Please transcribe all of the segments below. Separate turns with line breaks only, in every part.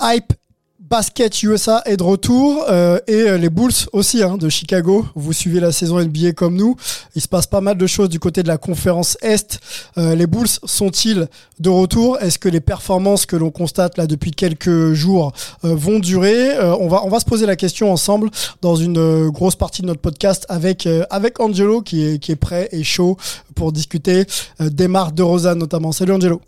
Hype Basket USA est de retour euh, et euh, les Bulls aussi hein, de Chicago. Vous suivez la saison NBA comme nous. Il se passe pas mal de choses du côté de la conférence Est. Euh, les Bulls sont-ils de retour? Est-ce que les performances que l'on constate là depuis quelques jours euh, vont durer? Euh, On va on va se poser la question ensemble dans une euh, grosse partie de notre podcast avec avec Angelo qui est qui est prêt et chaud pour discuter des marques de Rosanne notamment. Salut Angelo.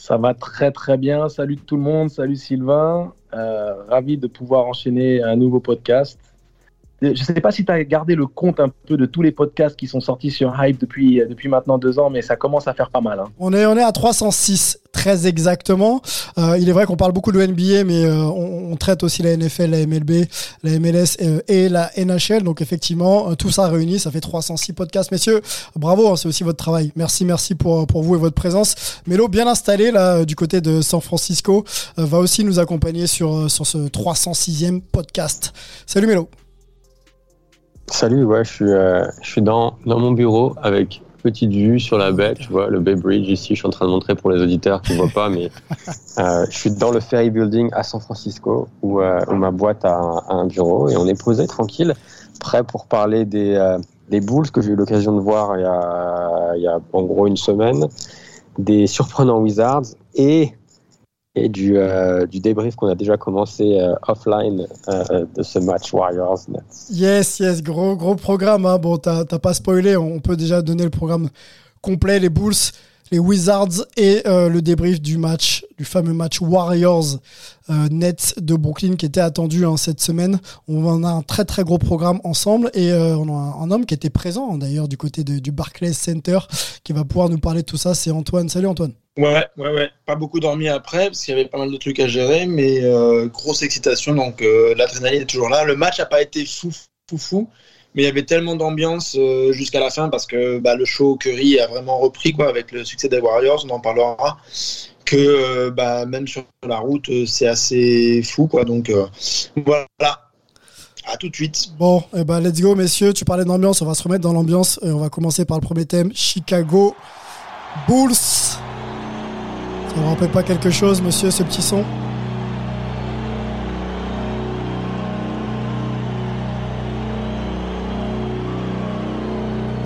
Ça va très très bien. Salut tout le monde, salut Sylvain. Euh, ravi de pouvoir enchaîner un nouveau podcast. Je ne sais pas si tu as gardé le compte un peu de tous les podcasts qui sont sortis sur Hype depuis, depuis maintenant deux ans, mais ça commence à faire pas mal. hein.
On est, on est à 306, très exactement. Euh, il est vrai qu'on parle beaucoup de NBA, mais euh, on, on traite aussi la NFL, la MLB, la MLS euh, et la NHL. Donc effectivement, euh, tout ça réuni, ça fait 306 podcasts. Messieurs, bravo, hein, c'est aussi votre travail. Merci, merci pour, pour vous et votre présence. Melo, bien installé là euh, du côté de San Francisco, euh, va aussi nous accompagner sur, euh, sur ce 306e podcast. Salut Melo.
Salut, ouais, je suis, euh, je suis dans, dans mon bureau avec petite vue sur la baie, tu vois, le Bay Bridge. Ici, je suis en train de montrer pour les auditeurs qui ne voient pas, mais euh, je suis dans le Ferry Building à San Francisco où, euh, où ma boîte a un, a un bureau et on est posé tranquille, prêt pour parler des, euh, des Bulls que j'ai eu l'occasion de voir il y, a, il y a en gros une semaine, des surprenants Wizards et et du, euh, du débrief qu'on a déjà commencé euh, offline euh, de ce match Warriors-Nets.
Yes, yes, gros, gros programme. Hein. Bon, t'as pas spoilé, on peut déjà donner le programme complet. Les Bulls, les Wizards et le débrief du match, du fameux match Warriors-Nets de Brooklyn qui était attendu hein, cette semaine. On a un très très gros programme ensemble et on a un, homme qui était présent hein, d'ailleurs du côté du Barclays Center qui va pouvoir nous parler de tout ça. C'est Antoine. Salut Antoine.
Ouais, ouais, ouais. Pas beaucoup dormi après parce qu'il y avait pas mal de trucs à gérer, mais euh, grosse excitation. Donc euh, l'adrénaline est toujours là. Le match n'a pas été fou, fou, fou, mais il y avait tellement d'ambiance euh, jusqu'à la fin parce que bah, le show Curry a vraiment repris quoi avec le succès des Warriors. On en parlera. Que euh, bah, même sur la route, euh, c'est assez fou quoi. Donc voilà. À tout de suite.
Bon, eh ben, let's go, messieurs. Tu parlais d'ambiance, on va se remettre dans l'ambiance. Et on va commencer par le premier thème Chicago Bulls. Ça vous rappelle pas quelque chose, monsieur, ce petit son?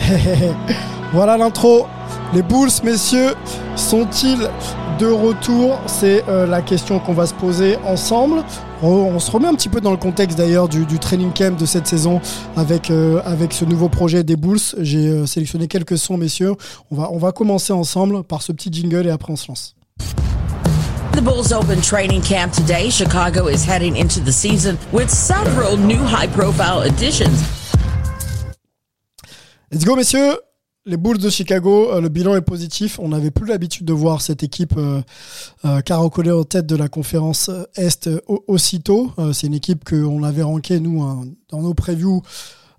Voilà l'intro. Les Bulls, messieurs, sont-ils de retour? C'est euh, la question qu'on va se poser ensemble. On, se remet un petit peu dans le contexte d'ailleurs du, training camp de cette saison avec, euh, avec ce nouveau projet des Bulls. J'ai euh, sélectionné quelques sons, messieurs. On va, on va commencer ensemble par ce petit jingle et après on se lance.
The Bulls open training camp today. Chicago is heading into the season with several new high profile additions.
Let's go, messieurs. Les Bulls de Chicago, euh, le bilan est positif. On n'avait plus l'habitude de voir cette équipe euh, euh, caracoler en tête de la conférence euh, Est euh, au- aussitôt. Euh, C'est une équipe qu'on avait rankée, nous, hein, dans nos previews,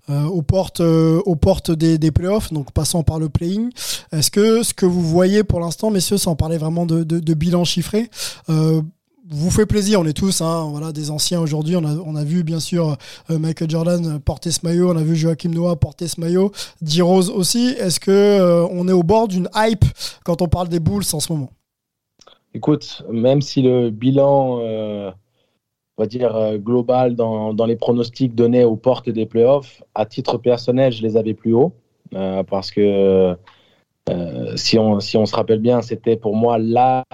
aux portes, euh, aux portes des, des playoffs, donc passant par le playing. Est-ce que ce que vous voyez pour l'instant, messieurs, sans parler vraiment de, bilan chiffré, euh, vous fait plaisir, on est tous hein, voilà, des anciens aujourd'hui. On a, on a vu bien sûr euh, Michael Jordan porter ce maillot, on a vu Joachim Noah porter ce maillot, D-Rose aussi. Est-ce que euh, on est au bord d'une hype quand on parle des Bulls en ce moment?
Écoute, même si le bilan, euh, on va dire, euh, global dans, les pronostics donnés aux portes des playoffs, à titre personnel, je les avais plus hauts. euh, parce que euh, si, on, se rappelle bien, c'était pour moi la,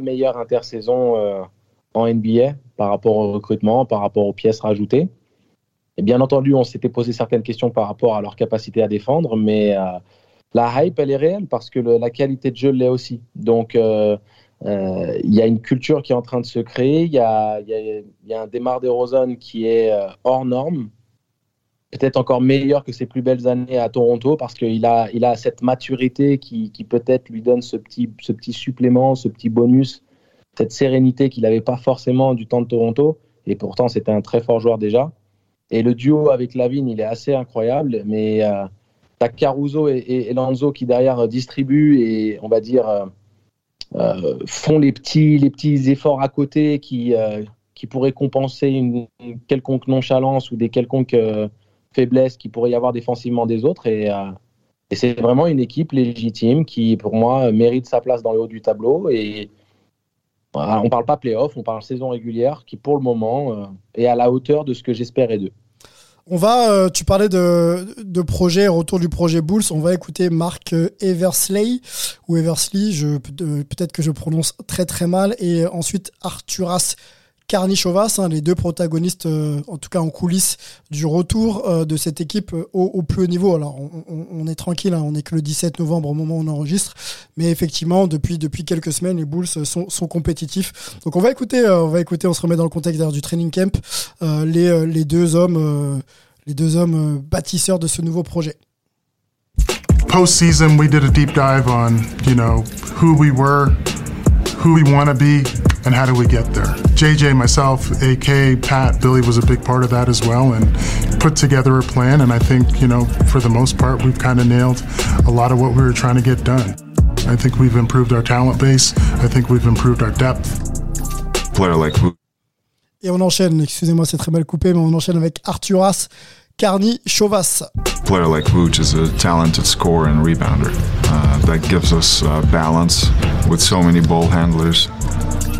meilleure intersaison en NBA par rapport au recrutement, par rapport aux pièces rajoutées. Et bien entendu, on s'était posé certaines questions par rapport à leur capacité à défendre, mais la hype, elle est réelle parce que la qualité de jeu l'est aussi. Donc, il y a une culture qui est en train de se créer. Il y a, un Demar DeRozan qui est hors norme peut-être encore meilleur que ses plus belles années à Toronto parce qu'il a, cette maturité qui, peut-être lui donne ce petit, supplément, ce petit bonus, cette sérénité qu'il n'avait pas forcément du temps de Toronto. Et pourtant, c'était un très fort joueur déjà. Et le duo avec Lavine, il est assez incroyable. Mais euh, t'as Caruso et, et, Lanzo qui derrière distribuent et on va dire euh, euh, font les petits, les petits efforts à côté qui, euh, qui pourraient compenser une, quelconque nonchalance ou des quelconques faiblesses qu'il pourrait y avoir défensivement des autres. Et, euh, c'est vraiment une équipe légitime qui, pour moi, mérite sa place dans le haut du tableau. Et on ne parle pas playoff, on parle saison régulière qui, pour le moment, euh, est à la hauteur de ce que j'espérais d'eux.
On va, euh, tu parlais de, de projet, retour du projet Bulls. On va écouter Marc Eversley ou Eversley, je, peut-être que je prononce très très mal, et ensuite Arturas Karnichovas, hein, les deux protagonistes, euh, en tout cas en coulisses, du retour euh, de cette équipe euh, au, plus haut niveau. Alors, on, est tranquille, hein, on est que le 17 novembre au moment où on enregistre, mais effectivement, depuis, quelques semaines, les Bulls sont, compétitifs. Donc, on va écouter, on va écouter, on se remet dans le contexte du training camp, les, les deux hommes, les deux hommes bâtisseurs de ce nouveau projet.
Post-season, we did a deep dive on, you know, who we were, who we want to be, and how do we get there. JJ, myself, AK, Pat, Billy was a big part of that as well, and put together a plan. And I think, you know, for the most part, we've kind of nailed a lot of what we were trying to get done. I think we've improved our talent base. I think we've improved our depth.
Player like
Et on enchaîne, excusez-moi, c'est très mal coupé, mais on enchaîne avec Arturas Carni Chovas.
player like Vooch is a talented scorer and rebounder. Uh, that gives us uh, balance with so many ball handlers.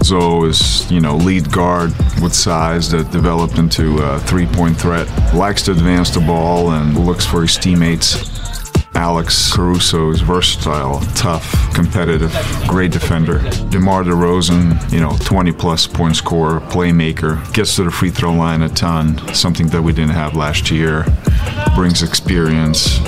Zo is, you know, lead guard with size that developed into a three-point threat. Likes to advance the ball and looks for his teammates. Alex Caruso is versatile, tough, competitive, great defender. DeMar DeRozan, you know, 20 plus point scorer, playmaker, gets to the free throw line a ton, something that we didn't have last year, brings experience.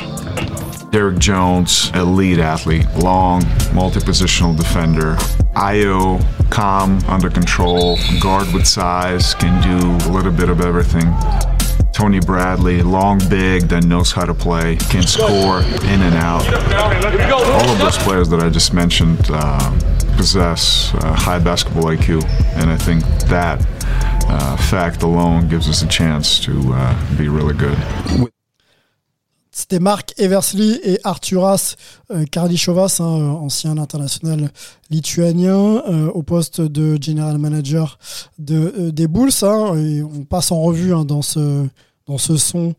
Derek Jones, elite athlete, long, multi-positional defender. Io, calm, under control, guard with size, can do a little bit of everything. Tony Bradley, long, big, that knows how to play, can score in and out. All of those players that I just mentioned uh, possess uh, high basketball IQ, and I think that uh, fact alone gives us a chance to uh, be really good.
C'était Marc Eversley et Arturas euh, Kardichovas, hein, euh, ancien international lituanien, euh, au poste de general manager de, euh, des Bulls. Hein, on passe en revue hein, dans ce dans ce son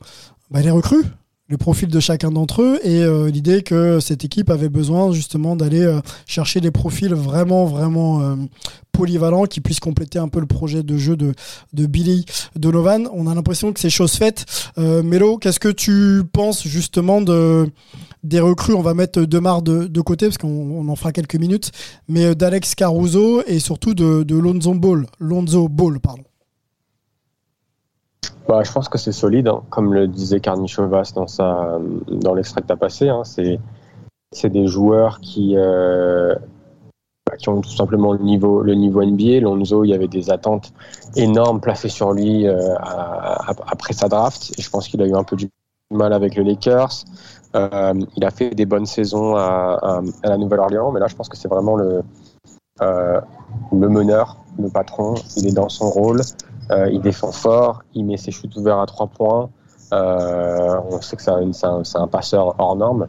bah, les recrues, le profil de chacun d'entre eux et euh, l'idée que cette équipe avait besoin justement d'aller euh, chercher des profils vraiment vraiment euh, polyvalents qui puissent compléter un peu le projet de jeu de, de Billy Donovan. On a l'impression que c'est chose faite. Melo, qu'est-ce que tu penses justement de des recrues? On va mettre Demar de, de côté parce qu'on en fera quelques minutes, mais d'Alex Caruso et surtout de, de Lonzo Ball, Lonzo Ball, pardon.
Bah, je pense que c'est solide, hein. comme le disait Karnichovas dans, sa, dans l'extrait que tu as passé. Hein. C'est, des joueurs qui, euh, bah, qui ont tout simplement le niveau, le niveau NBA. Lonzo, il y avait des attentes énormes placées sur lui euh, après sa draft. Je pense qu'il a eu un peu du mal avec les Lakers. Euh, il a fait des bonnes saisons à, à la Nouvelle-Orléans, mais là, je pense que c'est vraiment le, le meneur, le patron. Il est dans son rôle. Euh, il défend fort, il met ses shoots ouverts à trois points. Euh, on sait que c'est un, un, passeur hors norme.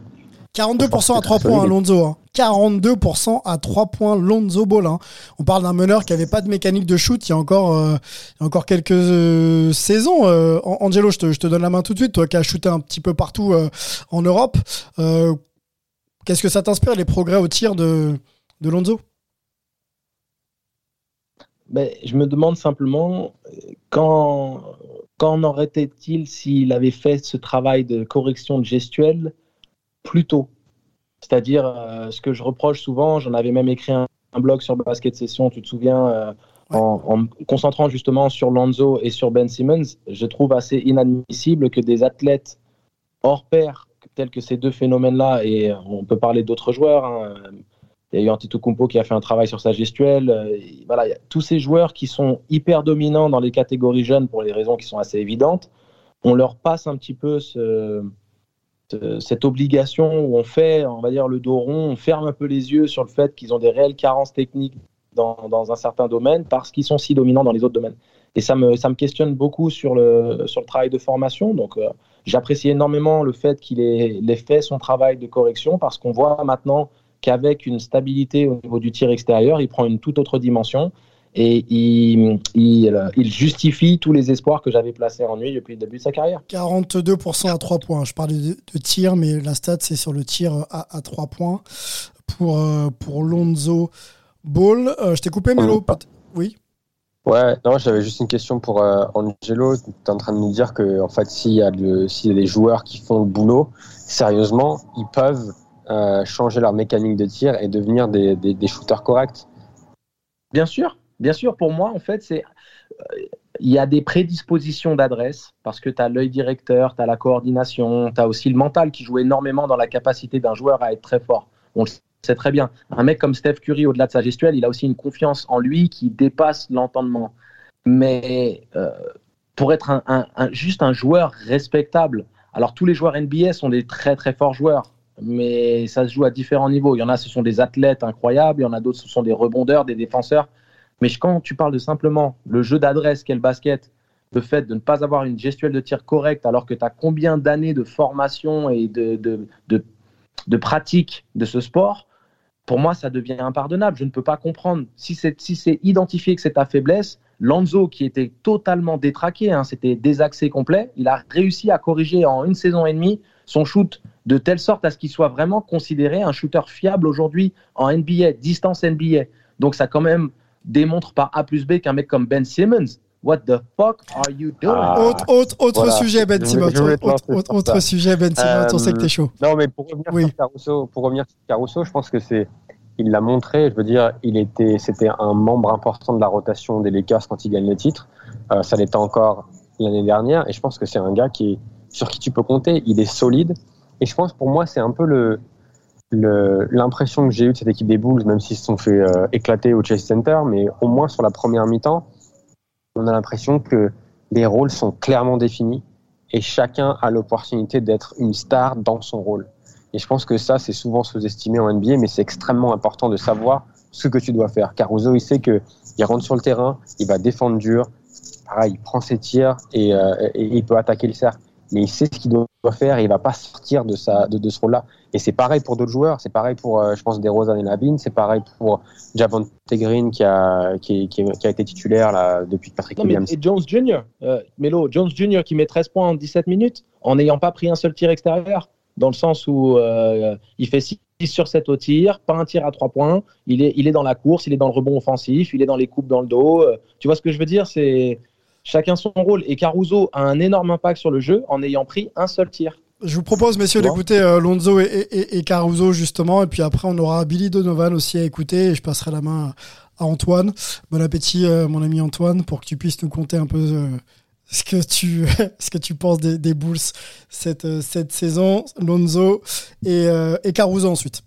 42% à 3 points, Lonzo. Hein. 42% à 3 points, Lonzo Ball. Hein. On parle d'un meneur qui n'avait pas de mécanique de shoot il y a encore, euh, il y a encore quelques euh, saisons. Euh, Angelo, je te, je te, donne la main tout de suite, toi qui as shooté un petit peu partout euh, en Europe. Qu'est-ce que ça t'inspire, les progrès au tir de, de Lonzo?
Ben, je me demande simplement quand, quand en aurait-il s'il avait fait ce travail de correction de gestuelle plus tôt? C'est-à-dire, euh, ce que je reproche souvent, j'en avais même écrit un, un, blog sur Basket Session, tu te souviens, euh, en, me concentrant justement sur Lonzo et sur Ben Simmons, je trouve assez inadmissible que des athlètes hors pair, tels que ces deux phénomènes-là, et on peut parler d'autres joueurs, hein, il y a eu Antetokounmpo qui a fait un travail sur sa gestuelle. Euh, voilà, tous ces joueurs qui sont hyper dominants dans les catégories jeunes pour les raisons qui sont assez évidentes. On leur passe un petit peu cette obligation où on fait, on va dire, le dos rond, on ferme un peu les yeux sur le fait qu'ils ont des réelles carences techniques dans, un certain domaine parce qu'ils sont si dominants dans les autres domaines. Et ça me, ça me questionne beaucoup sur le, sur le travail de formation. Donc, euh, j'apprécie énormément le fait qu'il ait, ait, fait son travail de correction parce qu'on voit maintenant qu'avec une stabilité au niveau du tir extérieur, il prend une toute autre dimension et il, il, justifie tous les espoirs que j'avais placés en lui depuis le début de sa carrière.
42% à 3 points. Je parlais de, tir, mais la stat, c'est sur le tir à, à 3 points pour, euh, pour Lonzo Ball. Euh, je t'ai coupé, Melo Oui
Ouais, non, j'avais juste une question pour euh, Angelo. Tu es en train de nous dire que, en fait, s'il y, y, a des joueurs qui font le boulot, sérieusement, ils peuvent euh, changer leur mécanique de tir et devenir des, des, shooters corrects
Bien sûr, bien sûr. Pour moi, en fait, c'est euh, il y a des prédispositions d'adresse parce que tu as l'œil directeur, tu as la coordination, tu as aussi le mental qui joue énormément dans la capacité d'un joueur à être très fort. On le sait très bien. Un mec comme Steph Curry, au-delà de sa gestuelle, il a aussi une confiance en lui qui dépasse l'entendement. Mais euh, pour être un, juste un joueur respectable, alors tous les joueurs NBA sont des très très forts joueurs mais ça se joue à différents niveaux. Il y en a, ce sont des athlètes incroyables, il y en a d'autres, ce sont des rebondeurs, des défenseurs. Mais quand tu parles de simplement le jeu d'adresse qu'est le basket, le fait de ne pas avoir une gestuelle de tir correcte alors que tu as combien d'années de formation et de, de, de, pratique de ce sport, pour moi, ça devient impardonnable. Je ne peux pas comprendre. Si c'est si identifié que c'est ta faiblesse, Lanzo, qui était totalement détraqué, hein, c'était désaxé complet, il a réussi à corriger en une saison et demie son shoot de telle sorte à ce qu'il soit vraiment considéré un shooter fiable aujourd'hui en NBA, distance NBA. Donc ça quand même démontre par A plus B qu'un mec comme Ben Simmons, what the fuck are you doing?
Ah, Autre, autre, sujet Ben Simmons, autre, sujet Ben Simmons, on sait que t'es chaud.
Non mais pour revenir, sur Caruso, pour revenir sur Caruso, je pense que c'est il l'a montré, je veux dire, il était, c'était un membre important de la rotation des Lakers quand il gagne le titre. Euh, ça l'était encore l'année dernière, et je pense que c'est un gars qui sur qui tu peux compter. Il est solide, et je pense pour moi, c'est un peu l'impression que j'ai eue de cette équipe des Bulls, même s'ils se sont fait euh, éclater au Chase Center, mais au moins sur la première mi-temps, on a l'impression que les rôles sont clairement définis et chacun a l'opportunité d'être une star dans son rôle. Et je pense que ça, c'est souvent sous-estimé en NBA, mais c'est extrêmement important de savoir ce que tu dois faire. Caruso, il sait que il rentre sur le terrain, il va défendre dur, il prend ses tirs euh, et il peut attaquer le cercle mais il sait ce qu'il doit faire et il va pas sortir de, sa, de, ce rôle-là. Et c'est pareil pour d'autres joueurs, c'est pareil pour, euh, je pense, DeRozan et Lavin, c'est pareil pour Javon Green qui a, qui, qui, a été titulaire là, depuis Patrick Williams.
et Jones Jr., euh, Melo, Jones Jr. qui met 13 points en 17 minutes en n'ayant pas pris un seul tir extérieur, dans le sens où euh, il fait 6 sur 7 au tir, pas un tir à 3 points, il est, il est dans la course, il est dans le rebond offensif, il est dans les coupes dans le dos. tu vois ce que je veux dire C'est chacun son rôle. Et Caruso a un énorme impact sur le jeu en ayant pris un seul tir.
Je vous propose, messieurs, d'écouter euh, Lonzo et, Caruso, justement. Et puis après, on aura Billy Donovan aussi à écouter. Et je passerai la main à Antoine. Bon appétit, euh, mon ami Antoine, pour que tu puisses nous conter un peu euh, ce, que tu, ce que tu penses des, Bulls cette, cette saison. Lonzo et, et Caruso ensuite.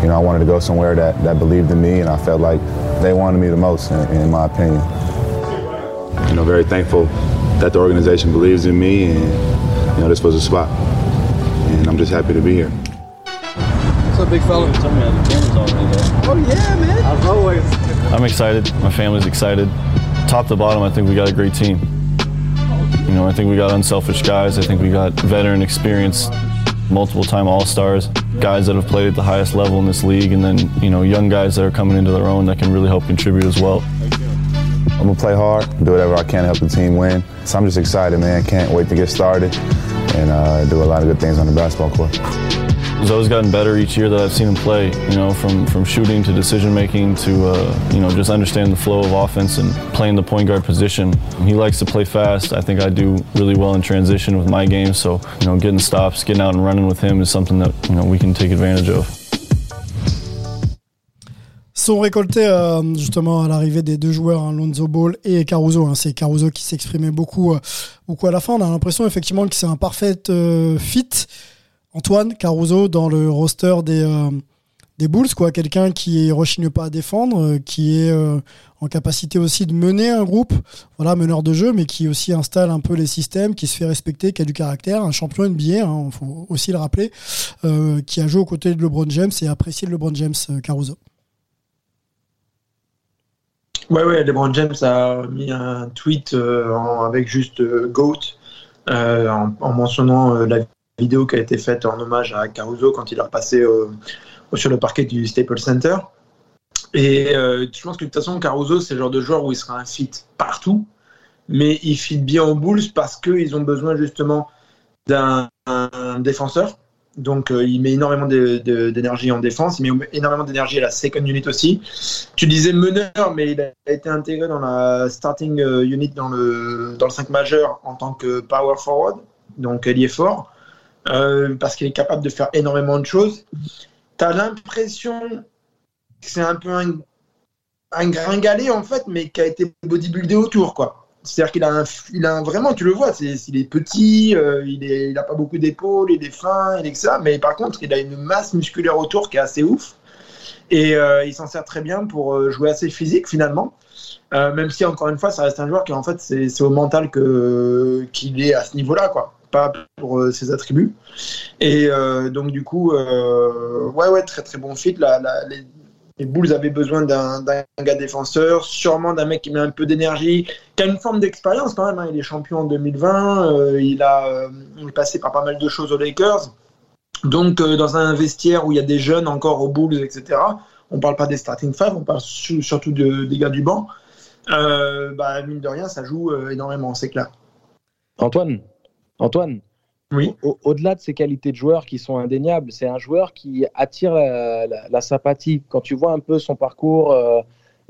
You know, I wanted to go somewhere that, that believed in me, and I felt like they wanted me the most, in, in my opinion. You know, very thankful that the organization believes in me, and you know, this was a spot, and I'm just happy to be here.
What's up, big fella? Tell me how the camera's already Oh yeah, man. As always.
I'm excited. My family's excited. Top to bottom, I think we got a great team. You know, I think we got unselfish guys. I think we got veteran experience multiple time All Stars, guys that have played at the highest level in this league, and then you know young guys that are coming into their own that can really help contribute as well.
I'm gonna play hard, do whatever I can to help the team win. So I'm just excited, man. Can't wait to get started and uh, do a lot of good things on the basketball court.
Zoe's gotten better each year that I've seen him play. You know, from from shooting to decision making to uh, you know just understand the flow of offense and playing the point guard position. He likes to play fast. I think I do really well in transition with my game. So you know, getting stops, getting out and running with him is something that you know we can take advantage of.
sont récoltés euh, justement à l'arrivée des deux joueurs, hein, Lonzo Ball et Caruso. Hein. C'est Caruso qui s'exprimait beaucoup, euh, beaucoup à la fin. On a l'impression effectivement que c'est un parfait euh, fit. Antoine Caruso dans le roster des, des Bulls, quoi. Quelqu'un qui rechigne pas à défendre, qui est en capacité aussi de mener un groupe, voilà, meneur de jeu, mais qui aussi installe un peu les systèmes, qui se fait respecter, qui a du caractère, un champion NBA, il hein, faut aussi le rappeler, qui a joué aux côtés de LeBron James et apprécié de LeBron James, Caruso.
Ouais, ouais, LeBron James a mis un tweet euh, avec juste euh, GOAT euh, en, mentionnant la vidéo qui a été faite en hommage à Caruso quand il a repassé sur le parquet du Staples Center. Et je pense que de toute façon, Caruso, c'est le genre de joueur où il sera un fit partout, mais il fit bien aux Bulls parce qu'ils ont besoin justement d'un défenseur donc euh, il met énormément d'énergie en défense, il met énormément d'énergie à la second unit aussi. Tu disais meneur, mais il a été intégré dans la starting euh, unit dans le, dans le 5 majeur en tant que power forward, donc il est fort, euh, parce qu'il est capable de faire énormément de choses. Tu as l'impression que c'est un peu un, un gringalet en fait, mais qui a été bodybuildé autour quoi. C'est-à-dire qu'il a, il a vraiment, tu le vois, c'est, il est petit, euh, il n'a pas beaucoup d'épaules, il est fin, il est ça, mais par contre, il a une masse musculaire autour qui est assez ouf. Et euh, il s'en sert très bien pour euh, jouer assez physique finalement. même si, encore une fois, ça reste un joueur qui, en fait, c'est, au mental que, qu'il est à ce niveau-là, quoi. Pas pour ses attributs. Et donc, du coup, ouais, ouais, très très bon fit. La, les, Bulls avaient besoin d'un gars défenseur, sûrement d'un mec qui met un peu d'énergie, qui a une forme d'expérience quand même. Hein. Il est champion en 2020, euh, il, a, euh, est passé par pas mal de choses aux Lakers. Donc, euh, dans un vestiaire où il y a des jeunes encore aux Bulls, etc., on parle pas des starting five, on parle surtout des gars du banc. bah, mine de rien, ça joue énormément, c'est clair.
Antoine, Antoine,
oui.
Au-delà de ses qualités de joueur qui sont indéniables, c'est un joueur qui attire la, sympathie. Quand tu vois un peu son parcours euh,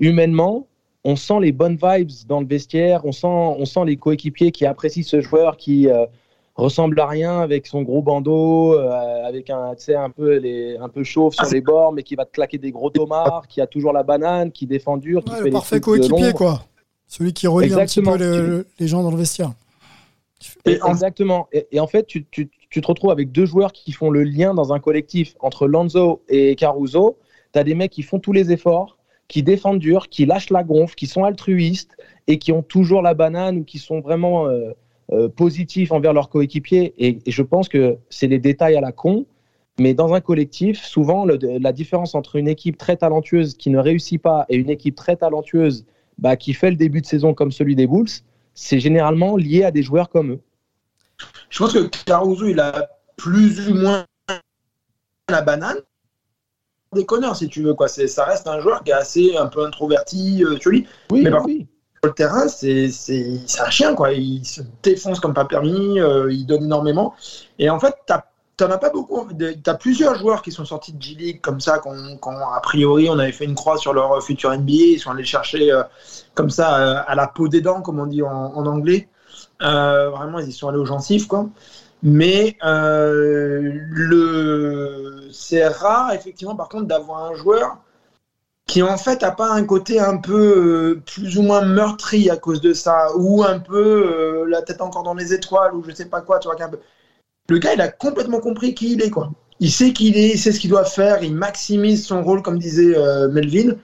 humainement, on sent les bonnes vibes dans le vestiaire, on sent, on sent les coéquipiers qui apprécient ce joueur qui euh, ressemble à rien avec son gros bandeau, euh, avec un, un peu, les, un peu chauve sur ah, les bords, mais qui va te claquer des gros tomards, qui a toujours la banane, qui défend dur. Qui
fait le parfait coéquipier, quoi. Celui qui relie un petit peu les gens dans le vestiaire.
Exactement. Et, en fait, tu, te retrouves avec deux joueurs qui font le lien dans un collectif entre Lanzo et Caruso. Tu as des mecs qui font tous les efforts, qui défendent dur, qui lâchent la gonfle, qui sont altruistes et qui ont toujours la banane ou qui sont vraiment euh, euh, positifs envers leurs coéquipiers. Et, je pense que c'est des détails à la con. Mais dans un collectif, souvent, la différence entre une équipe très talentueuse qui ne réussit pas et une équipe très talentueuse bah, qui fait le début de saison comme celui des Bulls, c'est généralement lié à des joueurs comme eux.
Je pense que Caruso, il a plus ou moins la banane des connards, si tu veux. Quoi. Ça reste un joueur qui est assez un peu introverti, euh, joli.
Oui,
mais
par oui.
sur le terrain, c'est un chien. Quoi. Il se défonce comme pas permis, euh, il donne énormément. Et en fait, tu n'en as pas beaucoup. Tu as plusieurs joueurs qui sont sortis de G-League comme ça, quand, a priori on avait fait une croix sur leur futur NBA. Ils sont allés chercher euh, comme ça à la peau des dents, comme on dit en anglais. Euh, vraiment, ils y sont allés aux gencives, quoi. Mais euh, le... c'est rare, effectivement, par contre, d'avoir un joueur qui, en fait, n'a pas un côté un peu euh, plus ou moins meurtri à cause de ça, ou un peu la tête encore dans les étoiles, ou je sais pas quoi. Tu vois, Le gars, il a complètement compris qui il est, quoi. Il sait qui il est, il sait ce qu'il doit faire, il maximise son rôle, comme disait Melvin.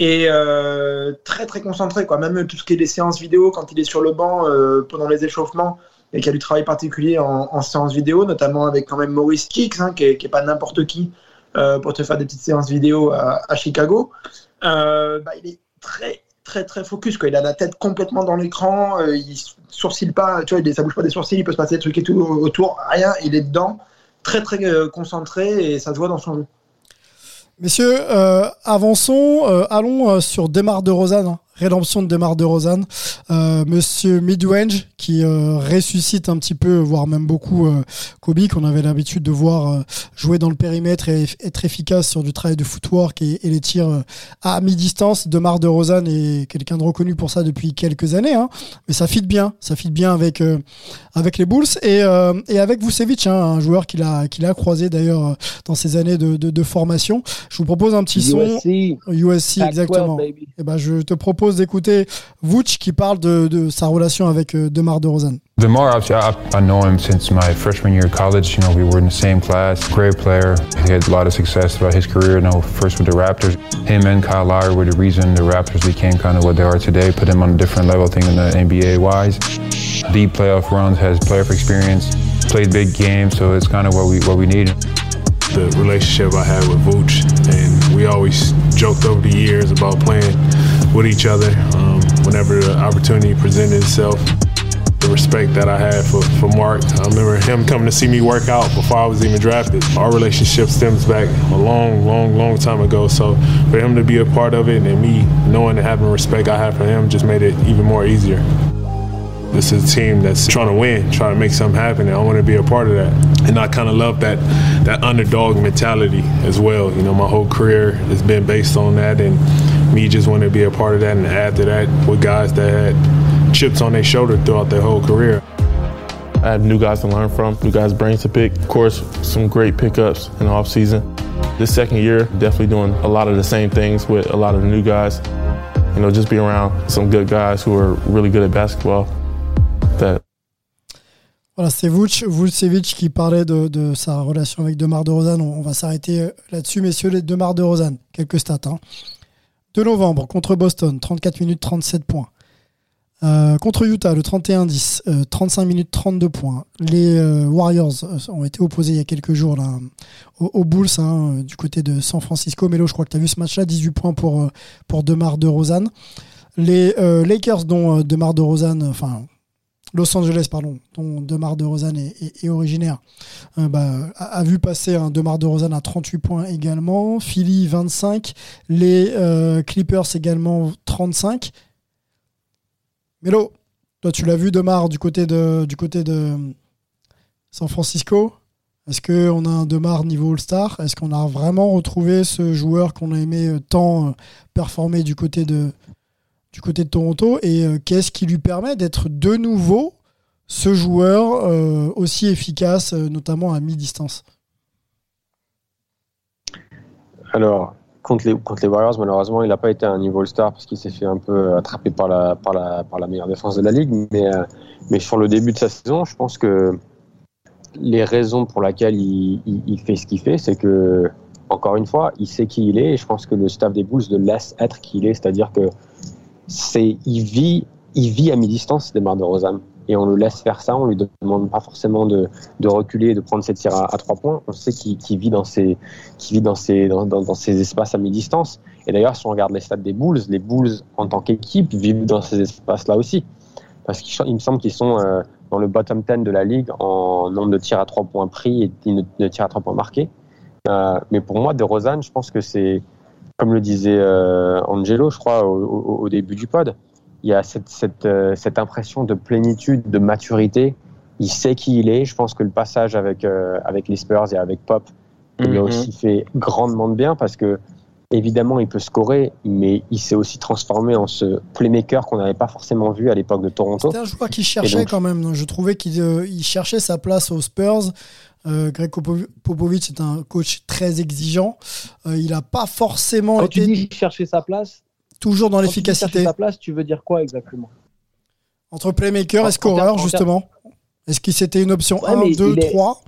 Et euh, très très concentré quoi. Même tout ce qui est les séances vidéo quand il est sur le banc euh, pendant les échauffements et qu'il y a du travail particulier en, en séance vidéo notamment avec quand même Maurice Kicks hein, qui, est, pas n'importe qui euh, pour te faire des petites séances vidéo à, Chicago. Bah, il est très très très focus quoi. Il a la tête complètement dans l'écran il sourcille pas tu vois il, ça bouge pas des sourcils il peut se passer des trucs et tout autour. Rien il est dedans très très concentré et ça se voit dans son jeu.
Messieurs, euh, avançons, euh, allons euh, sur Demar de Rosanne. Rédemption de Demar de Rosanne. Euh, Monsieur Midrange qui euh, ressuscite un petit peu, voire même beaucoup euh, Kobe, qu'on avait l'habitude de voir euh, jouer dans le périmètre et être efficace sur du travail de footwork et, et les tirs à mi-distance. Demar de Rosanne est quelqu'un de reconnu pour ça depuis quelques années, hein, mais ça fit bien, ça fit bien avec avec les Bulls et, et avec Vucevic, hein, un joueur qu'il a qu'il a croisé d'ailleurs dans ses années de, de, de formation. Je vous propose un petit son
USC.
USC
Pac-12,
exactement.
baby.
Et ben je te propose d'écouter Vooch qui parle de, de sa relation avec euh, Demar de Rosanne.
DeMar, obviously, I, I know him since my freshman year of college. You know, we were in the same class. Great player. He had a lot of success throughout his career. You know, first with the Raptors. Him and Kyle Lowry were the reason the Raptors became kind of what they are today. Put him on a different level, I think, in the NBA wise. Deep playoff runs, has playoff experience, played big games, so it's kind of what we what we need.
the relationship I had with Vooch, and we always joked over the years about playing with each other um, whenever the opportunity presented itself. The respect that I had for, for Mark. I remember him coming to see me work out before I was even drafted. Our relationship stems back a long, long, long time ago. So for him to be a part of it and me knowing and having the respect I have for him just made it even more easier. This is a team that's trying to win, trying to make something happen, and I want to be a part of that. And I kind of love that that underdog mentality as well. You know, my whole career has been based on that, and me just want to be a part of that and add to that with guys that had chips on their shoulder throughout their whole career.
I have new guys to learn from, new guys' brains to pick. Of course, some great pickups in the offseason. This second year, definitely doing a lot of the same things with a lot of the new guys. You know, just be around some good guys who are really good at basketball.
Voilà, c'est Vuc, Vucevic qui parlait de, de sa relation avec Demar de Rosanne. On, va s'arrêter euh, là-dessus, messieurs, les Demar de Rosanne. Quelques stats. Hein. 2 novembre contre Boston, 34 minutes 37 points. Euh, contre Utah, le 31-10, euh, 35 minutes 32 points. Les euh, Warriors euh, ont été opposés il y a quelques jours aux, Bulls hein, euh, du côté de San Francisco. Melo, je crois que tu as vu ce match-là, 18 points pour, euh, Demar de Rosanne. Les euh, Lakers, dont euh, Demar de Rosanne, enfin Los Angeles, pardon, dont Demar de Rosanne est, originaire, euh, bah, a, vu passer un Demar de Rosanne à 38 points également. Philly, 25. Les euh, Clippers également, 35. Melo, toi, tu l'as vu, Demar, du côté de, du côté de San Francisco? Est-ce qu'on a un Demar niveau All-Star? Est-ce qu'on a vraiment retrouvé ce joueur qu'on a aimé euh, tant euh, performer du côté de, du côté de Toronto Et euh, qu'est-ce qui lui permet d'être de nouveau ce joueur euh, aussi efficace, euh, notamment à mi-distance?
Alors, contre les, Warriors, malheureusement, il n'a pas été un niveau All-Star parce qu'il s'est fait un peu attraper par la, meilleure défense de la ligue. Mais, sur le début de sa saison, je pense que les raisons pour lesquelles il fait ce qu'il fait, c'est que, encore une fois, il sait qui il est et je pense que le staff des Bulls le laisse être qui il est. C'est-à-dire que c'est, il vit, il vit à mi-distance, Demar de Rosanne. Et on le laisse faire ça, on lui demande pas forcément de, de reculer, de prendre ses tirs à, trois points. On sait qu'il vit dans ses, qu'il vit dans ses, dans, ces espaces à mi-distance. Et d'ailleurs, si on regarde les stats des Bulls, les Bulls en tant qu'équipe vivent dans ces espaces-là aussi. Parce qu'il me semble qu'ils sont euh, dans le bottom 10 de la ligue en nombre de tirs à trois points pris et de, de tirs à trois points marqués. Euh, mais pour moi, De Rosanne, je pense que c'est, comme le disait euh, Angelo, je crois, au, au, au début du pod, il y a cette, cette, euh, cette impression de plénitude, de maturité. Il sait qui il est. Je pense que le passage avec, euh, avec les Spurs et avec Pop il lui a
Mhm.
aussi fait grandement de bien parce que, évidemment, il peut scorer, mais il s'est aussi transformé en ce playmaker qu'on n'avait pas forcément vu à l'époque de Toronto.
C'était un joueur qui cherchait
donc,
quand même. Je trouvais qu'il euh, il cherchait sa place aux Spurs. Euh, Greg Popo- Popovich est un coach très exigeant. Euh, il n'a pas forcément
Quand
été
tu dis chercher sa place,
toujours dans l'efficacité.
sa place, tu veux dire quoi exactement?
Entre playmaker et scoreur, justement. Est-ce que c'était une option
Ouais,
1,
mais
2,
il est-
3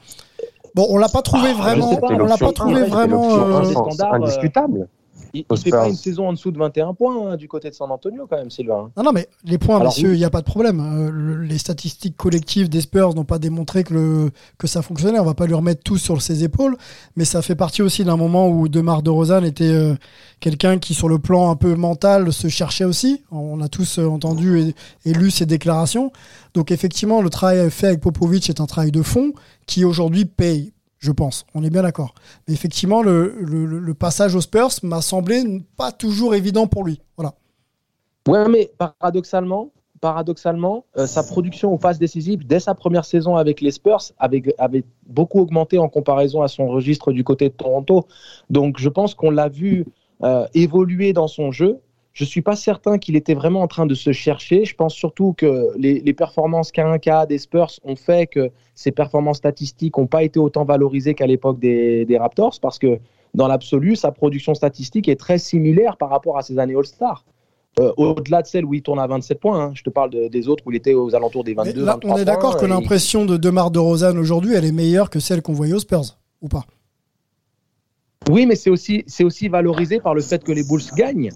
Bon, on l'a pas trouvé
Ah,
vraiment. on l'a pas trouvé vraiment. euh,
standard, euh,
indiscutable.
Il, il fait pas une saison en dessous de 21 points hein, du côté de San Antonio quand même, Sylvain.
Non, non, mais les points,
Alors,
messieurs, il
oui.
n'y a pas de problème. Euh, le- les statistiques collectives des Spurs n'ont pas démontré que, le, que ça fonctionnait. On va pas lui remettre tout sur ses épaules, mais ça fait partie aussi d'un moment où Demar de Rosanne était euh, quelqu'un qui, sur le plan un peu mental, se cherchait aussi. On a tous euh, entendu et, et lu ses déclarations. Donc, effectivement, le travail fait avec Popovic est un travail de fond qui aujourd'hui paye. Je pense, on est bien d'accord. Mais effectivement, le, passage aux Spurs m'a semblé pas toujours évident pour lui. Voilà.
Ouais, mais paradoxalement, paradoxalement, euh, sa production aux phases décisives dès sa première saison avec les Spurs avait, avait beaucoup augmenté en comparaison à son registre du côté de Toronto. Donc je pense qu'on l'a vu euh, évoluer dans son jeu. Je ne suis pas certain qu'il était vraiment en train de se chercher. Je pense surtout que les, les performances K1K des Spurs ont fait que ses performances statistiques n'ont pas été autant valorisées qu'à l'époque des, des Raptors parce que dans l'absolu, sa production statistique est très similaire par rapport à ses années All-Star. Euh, au-delà de celle où il tourne à 27 points, hein. je te parle de- des autres où il était aux alentours des 22,
Là,
23
on est d'accord que l'impression de Demar de Rosanne aujourd'hui, elle est meilleure que celle qu'on voyait aux Spurs, ou pas?
Oui, mais c'est aussi, c'est aussi valorisé par le fait que les Bulls gagnent.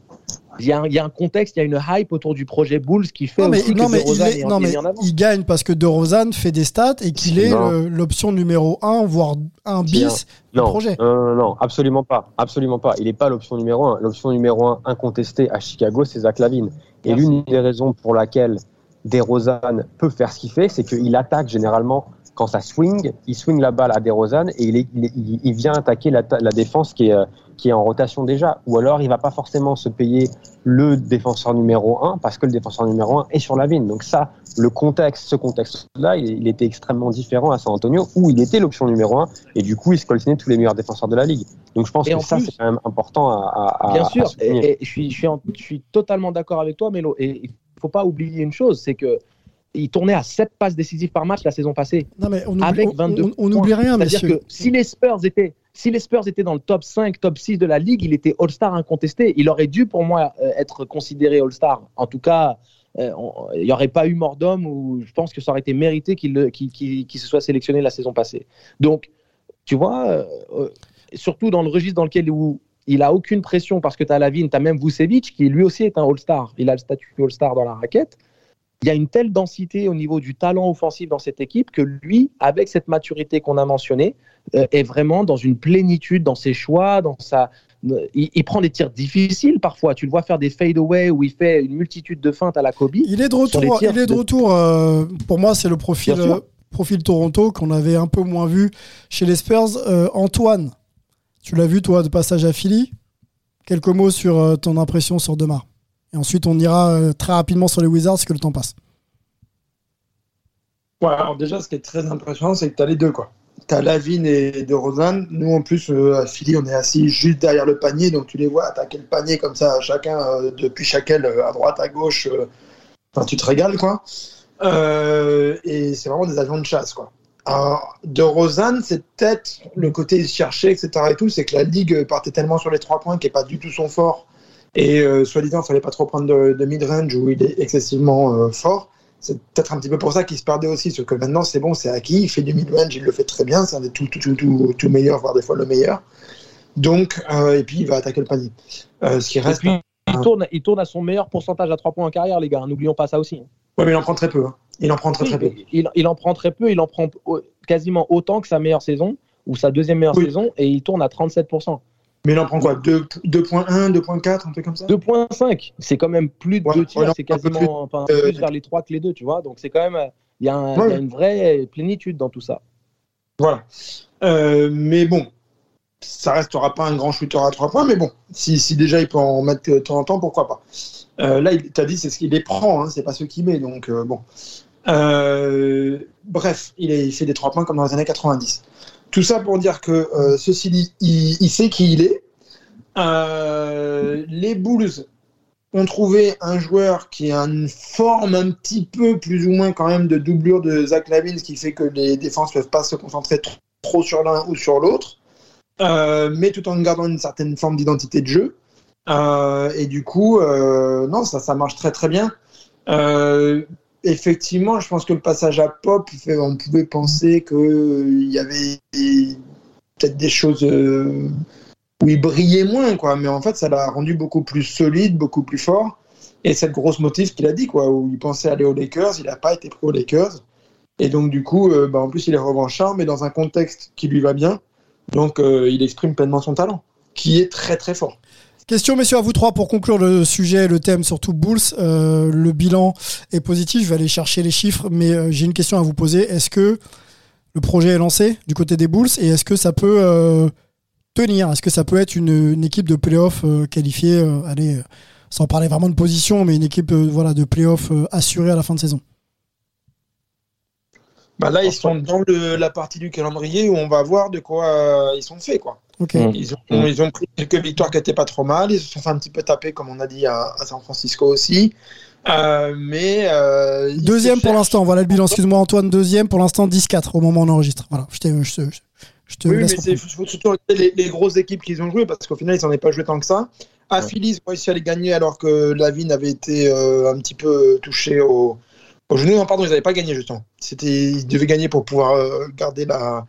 Il y, a un, il y a un contexte, il y a une hype autour du projet Bulls qui fait
Non mais,
aussi
non,
que
mais,
De
il,
Rozan
est-
est,
non,
est
mais
mis en avant.
il gagne parce que De Rozan fait des stats et qu'il est l'option numéro 1, voire un bis du projet.
Non, non, non, absolument pas. Absolument pas. Il n'est pas l'option numéro un. L'option numéro un incontestée à Chicago, c'est Zach Lavine. Et l'une des raisons pour laquelle DeRozan peut faire ce qu'il fait, c'est qu'il attaque généralement quand ça swing, il swing la balle à DeRozan et il, est- il, est- il- il vient attaquer la, ta- la défense qui est, euh, qui est en rotation déjà. Ou alors il va pas forcément se payer le défenseur numéro un parce que le défenseur numéro un est sur la vigne. Donc ça, le contexte, ce contexte-là, il, était extrêmement différent à San Antonio où il était l'option numéro un et du coup il se coltinait tous les meilleurs défenseurs de la ligue. Donc je pense
Et
que ça c'est quand même important à,
Bien
à
sûr, et, et je, suis, je, suis en- je suis totalement d'accord avec toi, Mélo. Et il faut pas oublier une chose, c'est que il tournait à 7 passes décisives par match la saison passée.
Non, mais on oublie,
avec
on-
22
on- on
points.
oublie rien,
C'est-à-dire que si les Spurs étaient si les Spurs étaient dans le top 5, top 6 de la ligue, il était All-Star incontesté. Il aurait dû, pour moi, euh, être considéré All-Star. En tout cas, euh, il n'y aurait pas eu mort d'homme ou je pense que ça aurait été mérité qu'il se soit sélectionné la saison passée. Donc, tu vois, euh, surtout dans le registre dans lequel où il a aucune pression parce que tu as Lavine, tu as même Vucevic qui lui aussi est un All-Star. Il a le statut All-Star dans la raquette. Il y a une telle densité au niveau du talent offensif dans cette équipe que lui, avec cette maturité qu'on a mentionnée, euh, est vraiment dans une plénitude dans ses choix, dans sa. euh, il, il prend des tirs difficiles parfois. Tu le vois faire des fade-away où il fait une multitude de feintes à la Kobe.
Il est de retour. Il est de retour. euh, pour moi, c'est le profil, profil Toronto qu'on avait un peu moins vu chez les Spurs. Antoine, tu l'as vu toi de passage à Philly? Quelques mots sur ton impression sur Demar? Et ensuite, on ira euh, très rapidement sur les Wizards, parce que le temps passe.
Ouais, déjà, ce qui est très impressionnant, c'est que tu as les deux. Tu as Lavine et De Rosanne. Nous, en plus, euh, à Philly, on est assis juste derrière le panier, donc tu les vois attaquer le panier comme ça, chacun euh, depuis aile, euh, à droite, à gauche. Enfin, tu te régales, quoi. Et c'est vraiment des avions de chasse, quoi. Alors, de Rosanne, c'est peut-être le côté chercher, etc. et tout, c'est que la ligue partait tellement sur les trois points qui n'est pas du tout son fort. Et euh, soi-disant, il fallait pas trop prendre de, de mid-range où il est excessivement euh, fort. C'est peut-être un petit peu pour ça qu'il se perdait aussi, parce que maintenant c'est bon, c'est acquis, il fait du mid-range, il le fait très bien, c'est un des tout, tout, tout, tout, tout meilleurs, voire des fois le meilleur. Donc, euh, et puis il va attaquer le panier. Euh, ce qui
Et
reste.
puis, il tourne, il tourne à son meilleur pourcentage à 3 points en carrière, les gars. N'oublions pas ça aussi.
Ouais, mais il en prend très peu. hein. Il en prend très très peu.
Oui, il, il en prend très peu, il en prend quasiment autant que sa meilleure saison ou sa deuxième meilleure saison et il tourne à 37%.
Mais il en prend quoi 2 2.1, 2.4, un truc comme ça
2.5, c'est quand même plus de
Ouais,
deux tirs, c'est
peu
quasiment enfin,
plus.
plus
Euh,
vers les 3 que les deux, tu vois. Donc c'est quand même, euh, il y, a un-
Ouais.
il y a une vraie plénitude dans tout ça.
Voilà. Euh, mais bon, ça restera pas un grand shooter à 3 points, mais bon, si, si déjà il peut en mettre de temps en temps, pourquoi pas. Euh, là, il t'a dit, c'est ce qu'il les prend, hein, c'est pas ceux qu'il met, donc euh, bon. Euh, bref, il, est- il fait des 3 points comme dans les années 90. Tout ça pour dire que euh, ceci dit, il, sait qui il est. Euh, les Bulls ont trouvé un joueur qui a une forme un petit peu plus ou moins quand même de doublure de Zach Lavine, ce qui fait que les défenses ne peuvent pas se concentrer tr- trop sur l'un ou sur l'autre, euh, mais tout en gardant une certaine forme d'identité de jeu. Et du coup, non, ça, ça marche très très bien. Effectivement, je pense que le passage à Pop, on pouvait penser qu'il y avait peut-être des choses euh, où il brillait moins, quoi. Mais en fait, ça l'a rendu beaucoup plus solide, beaucoup plus fort. Et cette grosse motive qu'il a dit, quoi, où il pensait aller aux Lakers, il n'a pas été pris aux Lakers. Et donc, du coup, euh, bah, en plus, il est revanchard, mais dans un contexte qui lui va bien. Donc, euh, il exprime pleinement son talent, qui est très, très fort.
Question, messieurs, à vous trois pour conclure le sujet, le thème, surtout Bulls. Euh, le bilan est positif. Je vais aller chercher les chiffres, mais euh, j'ai une question à vous poser. Est-ce que le projet est lancé du côté des Bulls et est-ce que ça peut euh, tenir? Est-ce que ça peut être une, équipe de playoff qualifiée, allez, sans parler vraiment de position, mais une équipe voilà, de playoff assurée à la fin de saison?
Bah Là, ils sont dans le, la partie du calendrier où on va voir de quoi euh, ils sont faits. Quoi.
Mm.
Ils, ont, ils ont pris quelques victoires qui n'étaient pas trop mal. Ils se sont fait un petit peu taper, comme on a dit, à, à San Francisco aussi. Euh, mais euh,
deuxième pour l'instant, voilà le bilan. Excuse-moi Antoine, deuxième pour l'instant 10-4 au moment où on enregistre. Voilà, je, te, je, je te
oui, mais il faut surtout regarder les, les, grosses équipes qu'ils ont jouées parce qu'au final ils n'en ont pas joué tant que ça. À ouais. Philly, ils ont réussi à les gagner alors que Lavigne avait été euh, un petit peu touché au, au genou. Non, pardon, ils n'avaient pas gagné justement. C'était, ils devaient gagner pour pouvoir euh, garder la,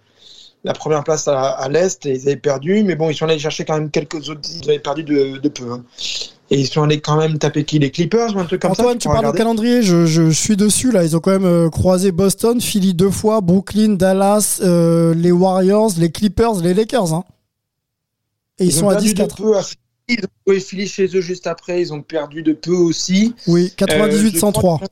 la première place à, à l'Est et ils avaient perdu. Mais bon, ils sont allés chercher quand même quelques autres. Ils avaient perdu de, de peu. Hein. Et ils sont allés quand même taper qui Les Clippers ou un truc comme
Antoine,
ça?
Antoine, tu parles de calendrier, je, je, suis dessus là. Ils ont quand même euh, croisé Boston, Philly deux fois, Brooklyn, Dallas, euh, les Warriors, les Clippers, les Lakers. Hein. Et ils, ils sont à 10-4.
Ils ont joué Philly chez eux juste après. Ils ont perdu de peu aussi.
Oui, 98-103.
Euh,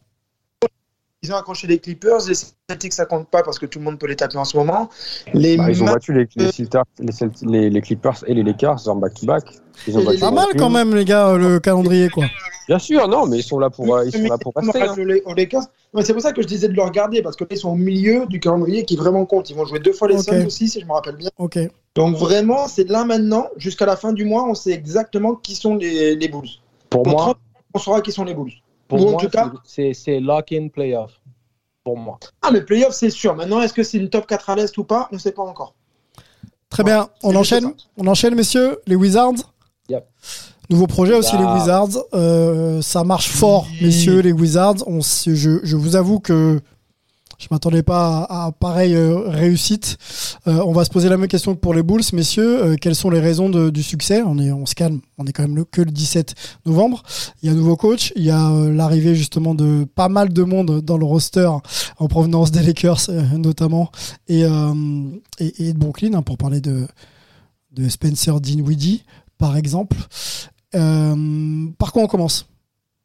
ils ont accroché les Clippers. Les Celtics, ça compte pas parce que tout le monde peut les taper en ce moment.
Les bah, ils ont battu les, les, les, les, les, Clippers et les Lakers en back-to-back.
Ils ont battu pas mal quand même, les gars, le calendrier, quoi.
Bien sûr, non, mais ils sont là pour, ils sont là pour rester. Hein.
C'est pour ça que je disais de le regarder parce qu'ils sont au milieu du calendrier qui vraiment compte. Ils vont jouer deux fois les okay. Suns aussi, si je me rappelle bien.
Ok.
Donc vraiment, c'est là maintenant, jusqu'à la fin du mois, on sait exactement qui sont les, les Bulls.
Pour, pour moi, 30,
on saura qui sont les Bulls.
Pour moi, c'est lock-in playoff. Pour moi.
Ah, mais playoff, c'est sûr. Maintenant, est-ce que c'est une top 4 à l'Est ou pas? On ne sait pas encore.
Très ouais, bien. On enchaîne, on enchaîne, messieurs. Les Wizards.
Yep.
Nouveau projet aussi, ah. les Wizards. Euh, ça marche fort, messieurs, les Wizards. On, je, je vous avoue que je m'attendais pas à, pareille euh, réussite. Euh, on va se poser la même question que pour les Bulls, messieurs. Euh, quelles sont les raisons de, du succès? On, est, on se calme. On est quand même que le 17 novembre. Il y a un nouveau coach. Il y a l'arrivée justement de pas mal de monde dans le roster en provenance des Lakers notamment et, de Brooklyn hein, pour parler de, de Spencer Dinwiddie par exemple. par quoi on commence?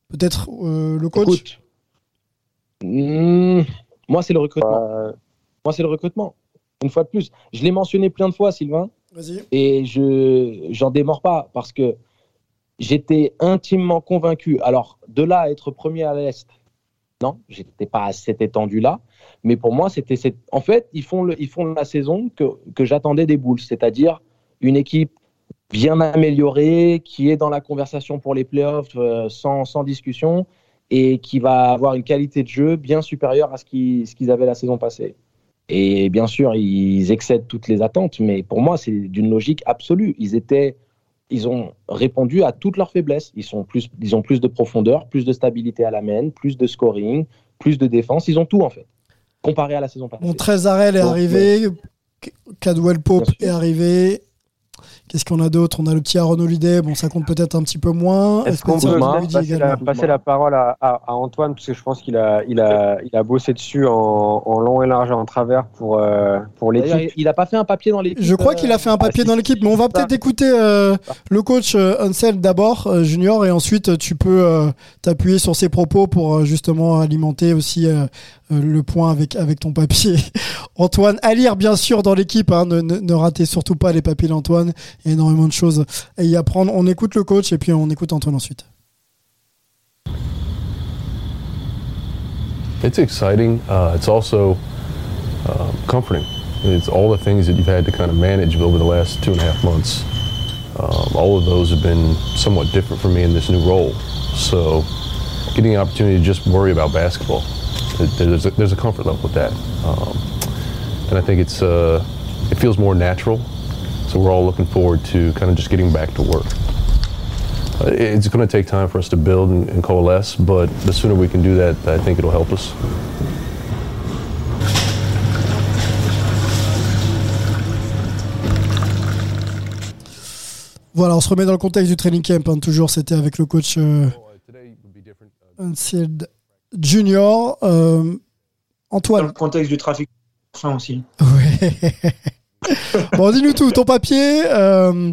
Peut-être le coach?
Moi, c'est le recrutement. Euh... Moi, c'est le recrutement. Une fois de plus. Je l'ai mentionné plein de fois, Sylvain. Et je j'en démords pas parce que j'étais intimement convaincu. Alors, de là à être premier à l'Est, non, j'étais pas à cette étendue-là. Mais pour moi, c'était cette... En fait, ils font, le... ils font la saison que, que j'attendais des Bulls, c'est-à-dire une équipe bien améliorée, qui est dans la conversation pour les playoffs euh, sans, sans discussion et qui va avoir une qualité de jeu bien supérieure à ce qu'ils qu avaient la saison passée. Et bien sûr, ils excèdent toutes les attentes, mais pour moi, c'est d'une logique absolue. Ils étaient, ils ont répondu à toutes leurs faiblesses. Ils sont plus, ils ont plus de profondeur, plus de stabilité à la main, plus de scoring, plus de défense. Ils ont tout en fait, comparé à la saison passée.
Bon, Trezarel est arrivé. Cadwell Pope est arrivé, Qu'est-ce qu'on a d'autre? On a le petit Aaron Holiday, bon ça compte peut-être un petit peu moins.
Est-ce qu'on peut passer la, passer la, parole à, à, à, Antoine? Parce que je pense qu'il a, il a, il a bossé dessus en, en, long et large et en travers pour, euh, pour l'équipe.
Il n'a pas fait un papier dans l'équipe.
Je crois qu'il a fait un papier euh, dans l'équipe, mais on va peut-être écouter euh, le coach Ansel d'abord, euh, Junior, et ensuite tu peux euh, t'appuyer sur ses propos pour justement alimenter aussi le point avec, ton papier. Antoine, à lire bien sûr dans l'équipe, hein, ne ratez surtout pas les papiers d'Antoine il y a énormément de choses à y apprendre. On écoute le coach et puis on écoute Antoine ensuite.
It's exciting. Uh, it's also uh, comforting. It's all the things that you've had to kind of manage over the last two and a half months. Um, all of those have been somewhat different for me in this new role. So, getting an opportunity to just worry about basketball, there's a, there's a comfort level with that, um, and I think it's uh, it feels more natural so we're all looking forward to kind of just getting back to work. Uh, it's going to take time for us to build and, and, coalesce, but the sooner we can do that, I think it'll help us.
Voilà, on se remet dans le contexte du training camp. Hein. Toujours, c'était avec le coach euh, Unsealed Junior. Euh, Antoine.
Dans le contexte du trafic aussi.
Ouais. bon, dis-nous tout. Ton papier, euh,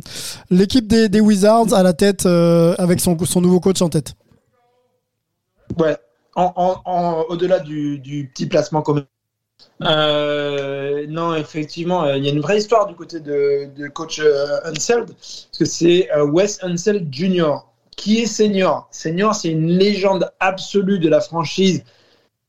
l'équipe des, des, Wizards à la tête euh, avec son, son nouveau coach en tête.
Ouais. En, en, en, Au-delà du, du, petit placement commun. Euh, non, effectivement, il y a une vraie histoire du côté de, de coach Unseld, parce que c'est Wes Unseld Jr. Qui est Senior? Senior, c'est une légende absolue de la franchise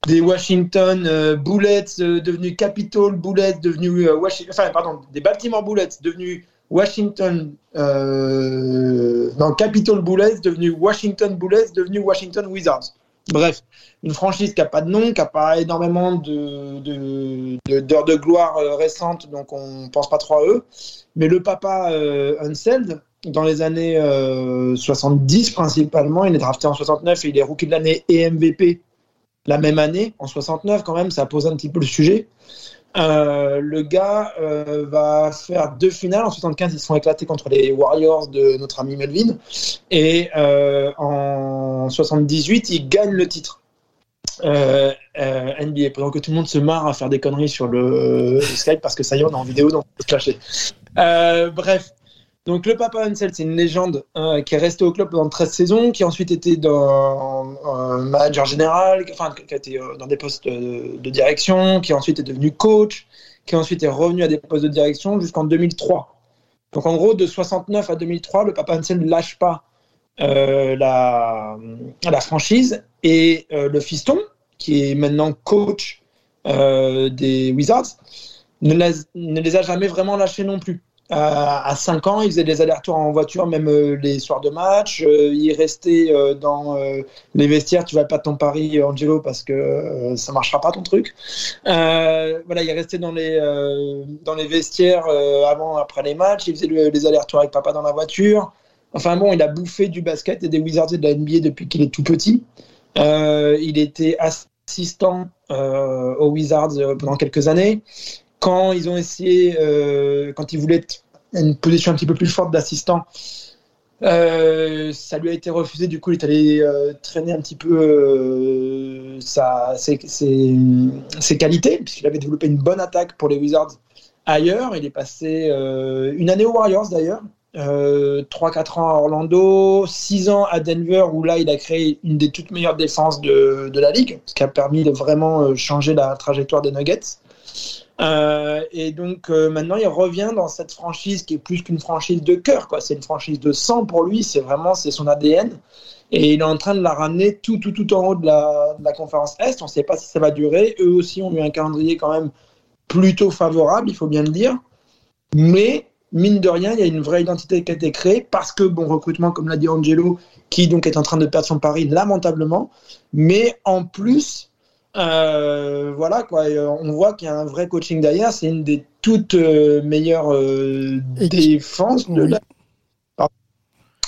des Washington euh, Bullets euh, devenus Capitol Bullets devenus euh, Washington, enfin pardon, des Baltimore Bullets devenus Washington euh, non Capitol Bullets devenus Washington Bullets devenus Washington Wizards. Bref, une franchise qui n'a pas de nom, qui n'a pas énormément de, de, de- d'heures de gloire récentes, donc on pense pas trop à eux. Mais le papa Unseld, dans les années euh, 70 principalement, il est drafté en 69 et il est rookie de l'année et MVP la même année, en 69 quand même, ça pose un petit peu le sujet. Euh, le gars euh, va faire deux finales. En 75, ils se sont éclatés contre les Warriors de notre ami Melvin. Et euh, en 78, il gagne le titre. Euh, euh, NBA, pendant que tout le monde se marre à faire des conneries sur le, Skype parce que ça y est, on est en vidéo, donc on peut se clasher. Bref, donc le Papa Hansel, c'est une légende euh, qui est resté au club pendant 13 saisons, qui a ensuite un manager général, enfin qui a été euh, dans des postes de, direction, qui ensuite est devenu coach, qui ensuite est revenu à des postes de direction jusqu'en 2003. Donc en gros, de 69 à 2003, le Papa Hansel ne lâche pas euh, la, franchise et euh, le fiston, qui est maintenant coach des Wizards, ne, ne les a jamais vraiment lâchés non plus. À, à 5 ans, il faisait des allers-retours en voiture, même euh, les soirs de match. Euh, il restait euh, dans euh, les vestiaires. Tu vas pas de ton pari, Angelo, parce que euh, ça marchera pas ton truc. Euh, voilà, il restait dans les, euh, dans les vestiaires euh, avant, après les matchs. Il faisait le- les allers-retours avec papa dans la voiture. Enfin bon, il a bouffé du basket et des Wizards et de la NBA depuis qu'il est tout petit. Euh, il était assistant euh, aux Wizards euh, pendant quelques années. Quand ils ont essayé, euh, quand il voulait être une position un petit peu plus forte d'assistant, euh, ça lui a été refusé. Du coup, il est allé euh, traîner un petit peu euh, ses, qualités, puisqu'il avait développé une bonne attaque pour les Wizards ailleurs. Il est passé une année aux Warriors d'ailleurs. Euh, 3-4 ans à Orlando, 6 ans à Denver où là il a créé une des toutes meilleures défenses de, la ligue, ce qui a permis de vraiment changer la trajectoire des Nuggets. Euh, et donc euh, maintenant il revient dans cette franchise qui est plus qu'une franchise de cœur, quoi. C'est une franchise de sang pour lui, c'est vraiment c'est son ADN. Et il est en train de la ramener tout, tout, tout en haut de la, de la conférence Est. On ne sait pas si ça va durer. Eux aussi ont eu un calendrier quand même plutôt favorable, il faut bien le dire. Mais mine de rien, il y a une vraie identité qui a été créée parce que bon recrutement, comme l'a dit Angelo, qui donc est en train de perdre son pari lamentablement. Mais en plus, euh, voilà quoi, et, euh, on voit qu'il y a un vrai coaching derrière. C'est une des toutes euh, meilleures euh, défenses de la.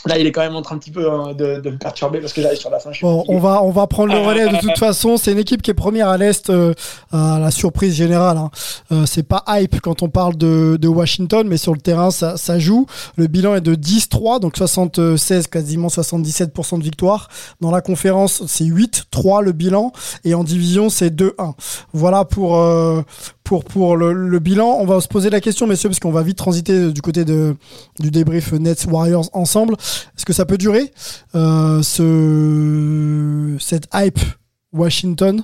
Là, il est quand même en train un petit peu hein, de, de me perturber parce que j'arrive sur la fin.
Bon, on va, on va prendre le relais de toute façon. C'est une équipe qui est première à l'Est, euh, à la surprise générale. Hein. Euh, c'est pas hype quand on parle de, de Washington, mais sur le terrain, ça, ça joue. Le bilan est de 10-3, donc 76, quasiment 77% de victoire. Dans la conférence, c'est 8-3 le bilan. Et en division, c'est 2-1. Voilà pour, euh, pour, pour le, le bilan. On va se poser la question, messieurs, parce qu'on va vite transiter du côté de, du débrief Nets Warriors ensemble. Est-ce que ça peut durer euh, ce, cette hype Washington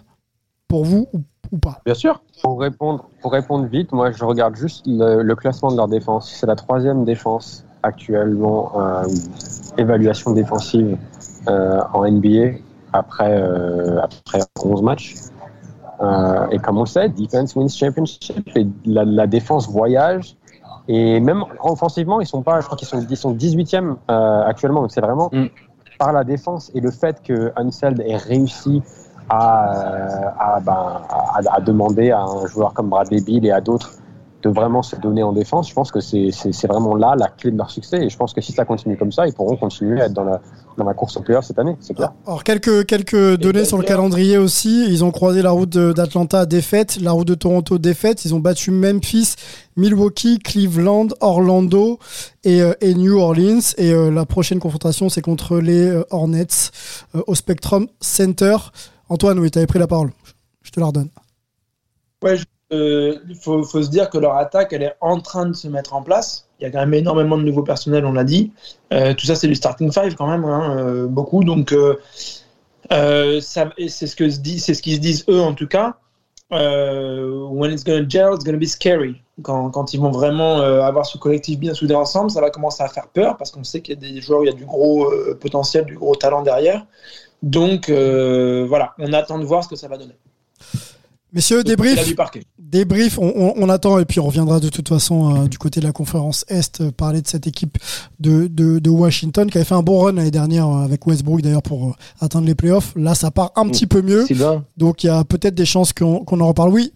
pour vous ou, ou pas?
Bien sûr. Pour répondre, pour répondre vite, moi je regarde juste le, le classement de leur défense. C'est la troisième défense actuellement, euh, évaluation défensive euh, en NBA après, euh, après 11 matchs. Euh, et comme on le sait, defense wins championship et la, la défense voyage. Et même offensivement, ils sont pas, je crois qu'ils sont, ils sont 18e euh, actuellement. Donc c'est vraiment par la défense et le fait que Unseld ait réussi à, euh, à, ben, à, à demander à un joueur comme Bradley Bill et à d'autres de vraiment se donner en défense, je pense que c'est vraiment là la clé de leur succès. Et je pense que si ça continue comme ça, ils pourront continuer à être dans la, dans la course au playoff cette année, c'est clair.
Alors quelques, quelques données sur le calendrier aussi. Ils ont croisé la route d'Atlanta défaite, la route de Toronto défaite. Ils ont battu Memphis, Milwaukee, Cleveland, Orlando et, euh, et New Orleans. Et euh, la prochaine confrontation, c'est contre les euh, Hornets euh, au Spectrum Center. Antoine, oui, tu avais pris la parole. Je te la redonne.
Ouais, je- euh, faut, se dire que leur attaque, elle est en train de se mettre en place. Il y a quand même énormément de nouveaux personnels, on l'a dit. Euh, tout ça, c'est du starting five quand même, hein, euh, beaucoup. Donc, euh, c'est ce qu'ils se disent eux en tout cas. when it's gonna gel, it's gonna be scary. Quand, quand ils vont vraiment avoir ce collectif bien soudé ensemble, ça va commencer à faire peur parce qu'on sait qu'il y a des joueurs, il y a du gros potentiel, du gros talent derrière. Donc voilà, on attend de voir ce que ça va donner.
Messieurs, débrief. Débrief, on, on- on attend et puis on reviendra de toute façon euh, du côté de la conférence Est euh, parler de cette équipe de, de, de Washington qui avait fait un bon run l'année dernière euh, avec Westbrook d'ailleurs pour atteindre les playoffs. Là, ça part un petit peu mieux. Donc il y a peut-être des chances qu'on en reparle. Oui,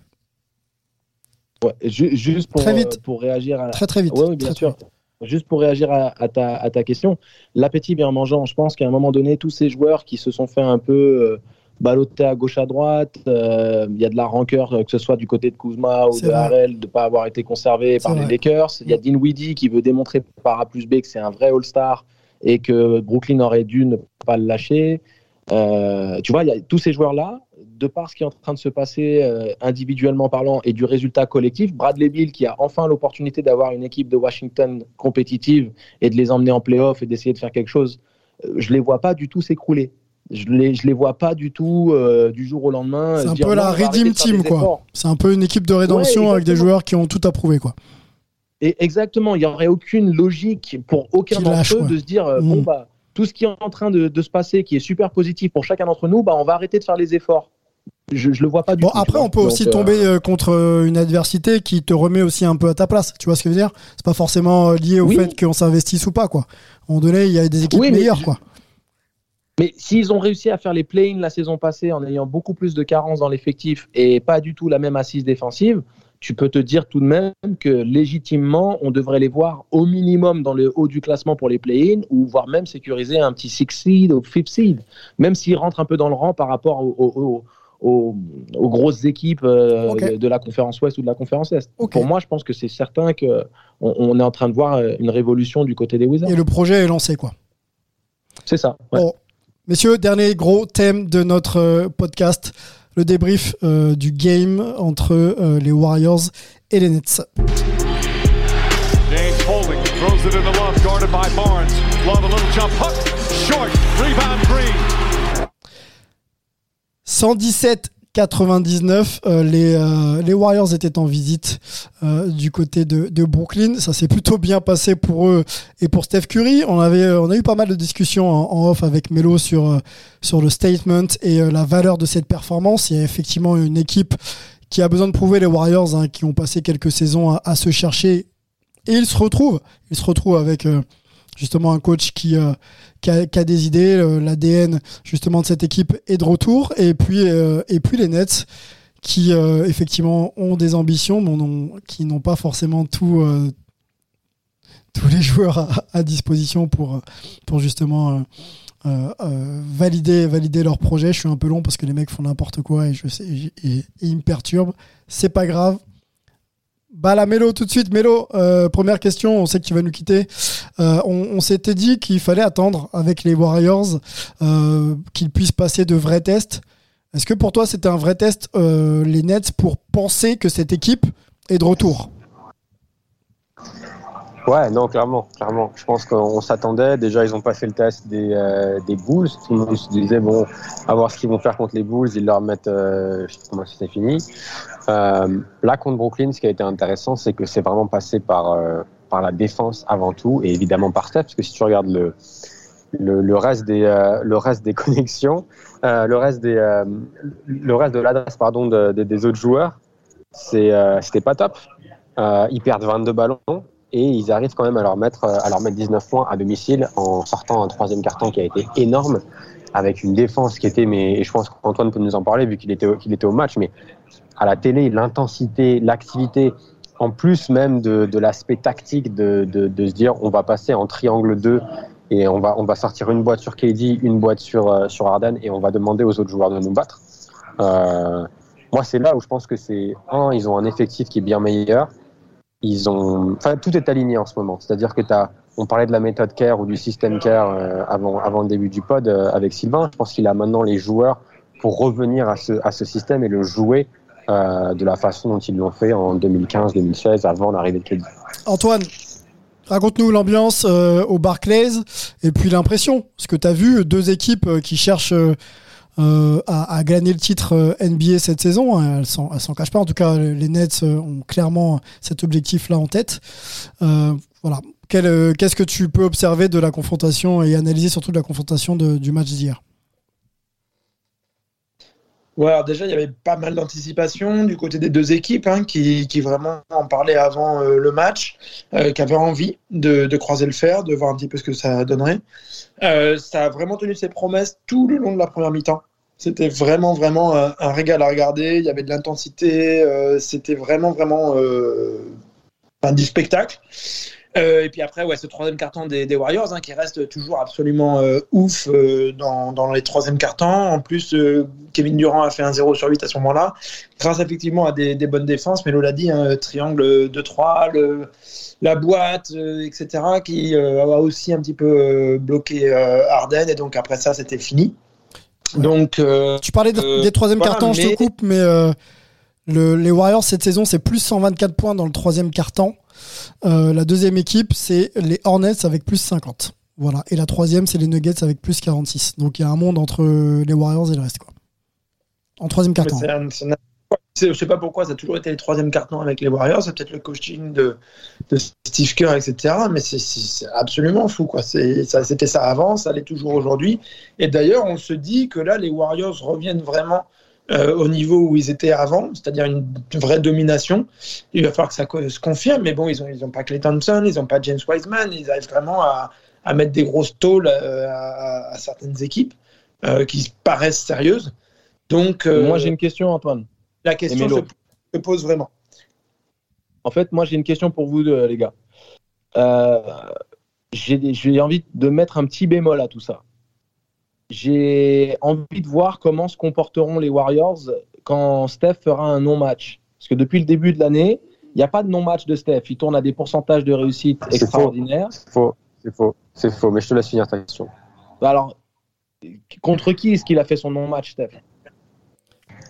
Ouais, juste pour,
Très vite.
pour réagir à...
Très, très vite.
Ouais, ouais, bien
Très,
sûr. Juste pour réagir à, à ta, à ta question, l'appétit bien mangeant, je pense qu'à un moment donné, tous ces joueurs qui se sont fait un peu balloter à gauche à droite, euh, il y a de la rancœur, euh, que ce soit du côté de Kuzma ou de
vrai.
Harrell, de ne pas avoir été conservé par les. Lakers. Il y a Dinwiddie qui veut démontrer par A plus B que c'est un vrai All-Star et que Brooklyn aurait dû ne pas le lâcher. Euh, tu vois, il y a tous ces joueurs-là, de par ce qui est en train de se passer euh, individuellement parlant et du résultat collectif, Bradley Bill qui a enfin l'opportunité d'avoir une équipe de Washington compétitive et de les emmener en playoff et d'essayer de faire quelque chose, je les vois pas du tout s'écrouler. Je les, je les vois pas du tout euh, du jour au lendemain.
c'est un
dire,
peu la Redeem Team quoi. C'est un peu une équipe de rédemption
Ouais,
avec des joueurs qui ont tout approuvé quoi.
Et exactement, il n'y aurait aucune logique pour aucun d'entre eux
ouais.
de se dire euh,
Mm.
bon bah tout ce qui est en train de, de se passer, qui est super positif pour chacun d'entre nous, bah on va arrêter de faire les efforts. Je, je le vois pas du
Bon
tout.
après on peut aussi
euh,
tomber contre une adversité qui te remet aussi un peu à ta place. Tu vois ce que je veux dire? C'est pas forcément lié au
Oui.
fait qu'on s'investisse ou pas quoi. À un moment donné, il y a des équipes
Oui,
meilleures
je-
quoi.
Mais s'ils ont réussi à faire les play-in la saison passée en ayant beaucoup plus de carences dans l'effectif et pas du tout la même assise défensive, tu peux te dire tout de même que légitimement, on devrait les voir au minimum dans le haut du classement pour les play-in ou voire même sécuriser un petit six seed ou fifth seed, même s'ils rentrent un peu dans le rang par rapport au- au- au- aux, grosses équipes euh, de, la conférence Ouest ou de la conférence Est. Pour moi, je pense que c'est certain que on, est en train de voir euh, une révolution du côté des Wizards.
Et le projet est lancé quoi.
C'est ça. ouais.
Bon, Messieurs, dernier gros thème de notre euh, podcast, le débrief euh, du game entre euh, les Warriors et les Nets.
117...
99, euh, les, euh, les, Warriors étaient en visite euh, du côté de, de Brooklyn. Ça s'est plutôt bien passé pour eux et pour Steph Curry. On, avait, euh, on a eu pas mal de discussions en, off avec Melo sur, euh, sur le statement et euh, la valeur de cette performance. Il y a effectivement une équipe qui a besoin de prouver les Warriors, hein, qui ont passé quelques saisons à, à, se chercher. Et ils se retrouvent. Ils se retrouvent avec justement un coach qui, euh, a, des idées. euh, L'ADN justement de cette équipe est de retour. Et puis, euh, les Nets qui effectivement ont des ambitions, mais qui n'ont pas forcément tous les joueurs à, disposition pour, justement valider, leur projet. Je suis un peu long parce que les mecs font n'importe quoi et, je sais, et ils me perturbent. C'est pas grave. Bah la Mélo tout de suite. Mélo, euh, première question, on sait que tu vas nous quitter. Euh, on s'était dit qu'il fallait attendre avec les Warriors euh, qu'ils puissent passer de vrais tests. Est-ce que pour toi c'était un vrai test, les Nets, pour penser que cette équipe est de retour?
Ouais, non, clairement, clairement. Je pense qu'on s'attendait. Déjà, ils ont passé le test des, euh, des Bulls. Tout le monde se disait, bon, à voir ce qu'ils vont faire contre les Bulls. Ils leur mettent, euh, je sais comment c'est fini. Euh, là, contre Brooklyn, ce qui a été intéressant, c'est que c'est vraiment passé par, euh, par la défense avant tout et évidemment par Steph. Parce que si tu regardes le, le, reste des, le reste des connexions, euh, le reste des, le reste de l'adresse, pardon, de- de- des autres joueurs, c'est, c'était pas top. Ils perdent 22 ballons et ils arrivent quand même à leur mettre euh, à leur mettre 19 points à domicile en sortant un troisième carton qui a été énorme avec une défense qui était mais et je pense qu'Antoine peut nous en parler vu qu'il était qu'il était au match mais à la télé l'intensité l'activité en plus même de, de l'aspect tactique de, de, se dire on va passer en triangle 2 et on va on va sortir une boîte sur KD une boîte sur euh, sur Harden et on va demander aux autres joueurs de nous battre. Euh, moi c'est là où je pense que c'est un ils ont un effectif qui est bien meilleur ils ont, enfin, tout est aligné en ce moment. C'est-à-dire que tu on parlait de la méthode care ou du système care euh, avant, avant le début du pod euh, avec Sylvain. Je pense qu'il a maintenant les joueurs pour revenir à ce, à ce système et le jouer euh, de la façon dont ils l'ont fait en 2015-2016 avant l'arrivée de KD.
Antoine, raconte-nous l'ambiance au Barclays et puis l'impression. Ce que tu as vu, deux équipes qui cherchent euh, euh, à, à gagner le titre euh, NBA cette saison. hein. Elle s'en, s'en cache pas. En tout cas, les Nets euh, ont clairement cet objectif-là en tête. Euh, voilà. Euh, qu'est-ce que tu peux observer de la confrontation et analyser surtout de la confrontation du match d'hier?
Alors déjà, il y avait pas mal d'anticipation du côté des deux équipes hein, qui, vraiment en parlaient avant euh, le match, euh, qui avaient envie de, croiser le fer, de voir un petit peu ce que ça donnerait. Euh, ça a vraiment tenu ses promesses tout le long de la première mi-temps. C'était vraiment, vraiment un, régal à regarder. Il y avait de l'intensité. C'était vraiment, vraiment du spectacle. Euh, et puis après, ouais, ce troisième carton des, des Warriors hein, qui reste toujours absolument euh, ouf euh, dans, dans les troisièmes cartons. En plus, Kevin Durant a fait un 0 sur 8 à ce moment-là, grâce effectivement à des, des bonnes défenses. Mais l'a dit, hein, triangle de 3, le, la boîte, etc., qui a aussi un petit peu bloqué Harden. Et donc après ça, c'était fini. Donc,
Tu parlais de- des troisième
voilà,
cartons, je te coupe, mais le- les Warriors cette saison, c'est plus 124 points dans le troisième carton. Euh, la deuxième équipe, c'est les Hornets avec plus 50. Voilà. Et la troisième, c'est les Nuggets avec plus 46. Donc il y a un monde entre les Warriors et le reste. Quoi. En troisième carton.
Un- un- Je sais pas pourquoi, ça a toujours été les troisième cartons avec les Warriors. C'est peut-être le coaching de, de Steve Kerr, etc. Mais c'est- absolument fou. quoi. C'était ça avant, ça l'est toujours aujourd'hui. Et d'ailleurs, on se dit que là, les Warriors reviennent vraiment euh, au niveau où ils étaient avant, c'est-à-dire une vraie domination. Il va falloir que ça se confirme. Mais bon, ils n'ont ils ont pas Clay Thompson, ils n'ont pas James Wiseman. Ils arrivent vraiment à, à mettre des grosses tôles euh, à, à certaines équipes euh, qui paraissent sérieuses. Donc, euh,
Moi, j'ai une question, Antoine.
la question se, se pose vraiment.
En fait, moi, j'ai une question pour vous, deux, les gars. Euh, j'ai j'ai envie de mettre un petit bémol à tout ça. J'ai envie de voir comment se comporteront les Warriors quand Steph fera un non-match. Parce que depuis le début de l'année, il n'y a pas de non-match de Steph. Il tourne à des pourcentages de réussite extraordinaires.
C'est faux, c'est faux, c'est faux, mais je te laisse finir ta question.
Alors, contre qui est-ce qu'il a fait son non-match, Steph?